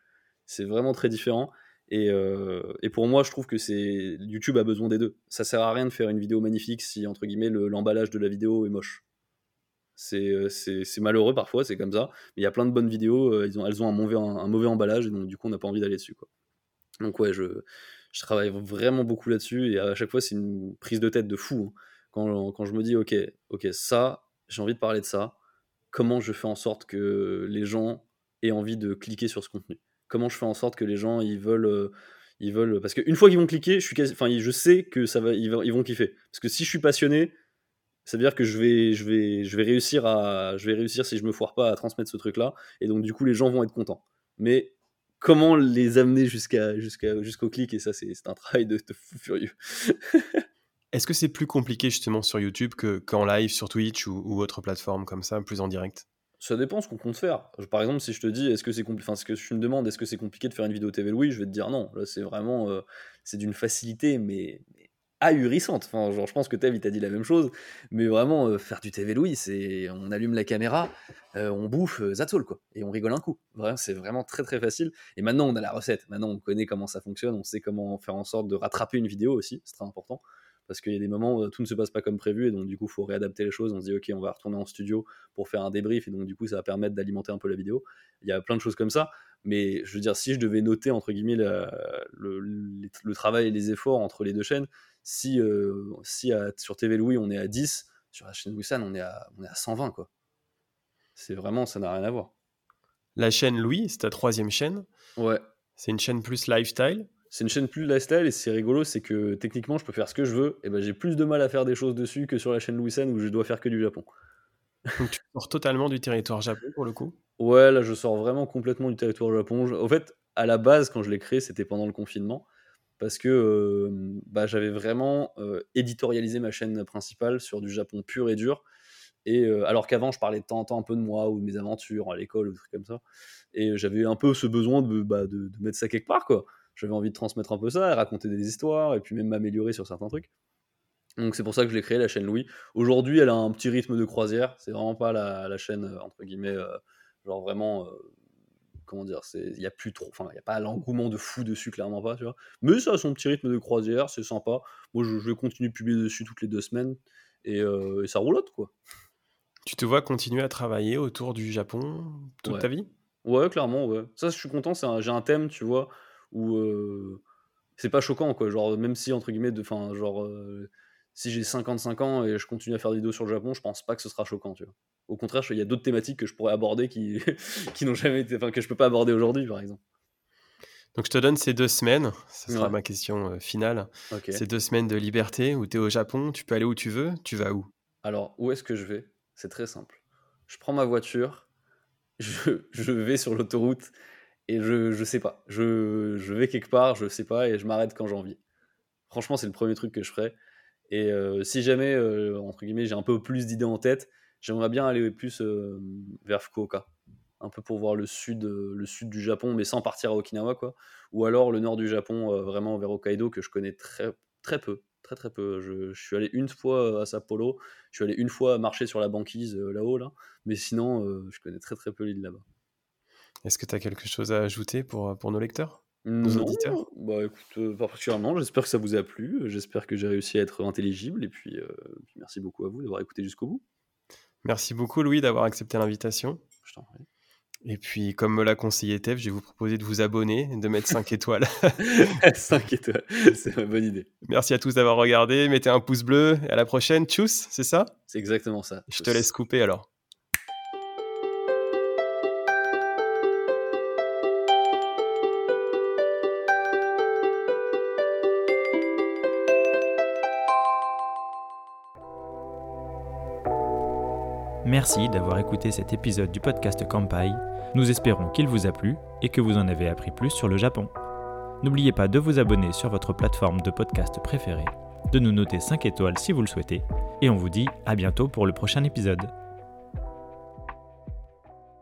C'est vraiment très différent. Et, euh, et pour moi, je trouve que c'est YouTube a besoin des deux. Ça sert à rien de faire une vidéo magnifique si entre guillemets le- l'emballage de la vidéo est moche. C'est euh, c'est- malheureux parfois, c'est comme ça. Mais il y a plein de bonnes vidéos, euh, elles ont un mauvais, un, mauvais emballage et donc du coup on n'a pas envie d'aller dessus. Donc ouais, je, je travaille vraiment beaucoup là-dessus et à chaque fois c'est une prise de tête de fou. hein. Quand, quand je me dis ok, ok, ça, j'ai envie de parler de ça, comment je fais en sorte que les gens aient envie de cliquer sur ce contenu? Comment je fais en sorte que les gens ils veulent, euh, ils veulent parce qu'une fois qu'ils vont cliquer, je suis enfin je sais que ça va, ils vont, kiffer. Parce que si je suis passionné, ça veut dire que je vais, je vais, je vais réussir à, je vais réussir si je me foire pas à transmettre ce truc-là, et donc du coup les gens vont être contents. Mais comment les amener jusqu'à, jusqu'à, jusqu'au clic? Et ça c'est, un travail de, fou furieux. Est-ce que c'est plus compliqué justement sur YouTube que- qu'en live sur Twitch ou autre plateforme comme ça, plus en direct? Ça dépend ce qu'on compte faire. Par exemple, si je te dis, est-ce que c'est compli- enfin, ce que tu me demandes, est-ce que c'est compliqué de faire une vidéo TV Louis, je vais te dire non. Là, c'est vraiment, euh, c'est d'une facilité, mais, ahurissante. Enfin, genre, je pense que Tev, il t'a dit la même chose, mais vraiment, euh, faire du TV Louis, c'est, on allume la caméra, euh, on bouffe, that's all, quoi, et on rigole un coup. Vraiment, c'est vraiment très très facile. Et maintenant, on a la recette. Maintenant, on connaît comment ça fonctionne, on sait comment faire en sorte de rattraper une vidéo aussi, c'est très important. Parce qu'il y a des moments où tout ne se passe pas comme prévu, et donc du coup, il faut réadapter les choses. On se dit, ok, on va retourner en studio pour faire un débrief, et donc du coup, ça va permettre d'alimenter un peu la vidéo. Il y a plein de choses comme ça. Mais je veux dire, si je devais noter, entre guillemets, la- le, le- le travail et les efforts entre les deux chaînes, si, euh, si à- sur TV Louis, on est à 10, sur la chaîne Wissan, on, est à- on est à 120, quoi. C'est vraiment, ça n'a rien à voir. La chaîne Louis, c'est ta troisième chaîne. Ouais. C'est une chaîne plus lifestyle. C'est une chaîne plus lifestyle et c'est rigolo, c'est que techniquement je peux faire ce que je veux, et ben j'ai plus de mal à faire des choses dessus que sur la chaîne Louis où je dois faire que du Japon. Donc tu sors totalement du territoire Japon pour le coup. Ouais, là je sors vraiment complètement du territoire Japon. Au fait, à la base, quand je l'ai créé, c'était pendant le confinement, parce que euh, bah, j'avais vraiment euh, éditorialisé ma chaîne principale sur du Japon pur et dur. Et euh, alors qu'avant, je parlais de temps en temps un peu de moi ou de mes aventures à l'école ou des trucs comme ça. Et j'avais un peu ce besoin de, bah, de, de mettre ça quelque part, quoi. J'avais envie de transmettre un peu ça, raconter des histoires, et puis même m'améliorer sur certains trucs. Donc c'est pour ça que je l'ai créé, la chaîne Louis. Aujourd'hui, elle a un petit rythme de croisière. C'est vraiment pas la, chaîne, euh, entre guillemets, euh, genre vraiment... Euh, comment dire, il n'y a plus trop, enfin, il n'y a pas l'engouement de fou dessus, clairement pas, tu vois. Mais ça a son petit rythme de croisière, c'est sympa. Moi, je, vais continuer de publier dessus toutes les deux semaines, et, et ça roulotte, quoi. Tu te vois continuer à travailler autour du Japon toute ta vie? Ouais, clairement, ouais. Ça, je suis content, j'ai un thème, tu vois, où c'est pas choquant, quoi. Genre, même si, entre guillemets, de, fin, genre, si j'ai 55 ans et je continue à faire des vidéos sur le Japon, je pense pas que ce sera choquant, tu vois. Au contraire, il y a d'autres thématiques que je pourrais aborder qui, qui n'ont jamais été, enfin, que je peux pas aborder aujourd'hui, par exemple. Donc je te donne ces deux semaines, ce sera ma question finale. Ces deux semaines de liberté où tu es au Japon, tu peux aller où tu veux, tu vas où? Alors, où est-ce que je vais? C'est très simple. Je prends ma voiture, je, vais sur l'autoroute et je, je sais pas. Je, je, vais quelque part, je sais pas, et je m'arrête quand j'ai envie. Franchement, c'est le premier truc que je ferai. Et euh, si jamais, euh, entre guillemets, j'ai un peu plus d'idées en tête, j'aimerais bien aller plus euh, vers Fukuoka. Un peu pour voir le sud, le sud du Japon, mais sans partir à Okinawa, quoi. Ou alors le nord du Japon, vraiment vers Hokkaido, que je connais très, très peu très très peu. Je, suis allé une fois à Sapporo, je suis allé une fois marcher sur la banquise là-haut, là, mais sinon, je connais très très peu l'île là-bas. Est-ce que tu as quelque chose à ajouter pour, pour nos lecteurs? Nos auditeurs? bah écoute, euh, pas particulièrement, j'espère que ça vous a plu, j'espère que j'ai réussi à être intelligible, et puis, merci beaucoup à vous d'avoir écouté jusqu'au bout. Merci beaucoup Louis d'avoir accepté l'invitation. Je t'en prie. Et puis, comme me l'a conseillé Tev, je vais vous proposer de vous abonner, de mettre 5 étoiles. 5 étoiles, c'est une bonne idée. Merci à tous d'avoir regardé. Mettez un pouce bleu. Et à la prochaine. Tchuss, c'est ça? C'est exactement ça. Je te laisse couper alors. Merci d'avoir écouté cet épisode du podcast Kampai. Nous espérons qu'il vous a plu et que vous en avez appris plus sur le Japon. N'oubliez pas de vous abonner sur votre plateforme de podcast préférée, de nous noter 5 étoiles si vous le souhaitez, et on vous dit à bientôt pour le prochain épisode.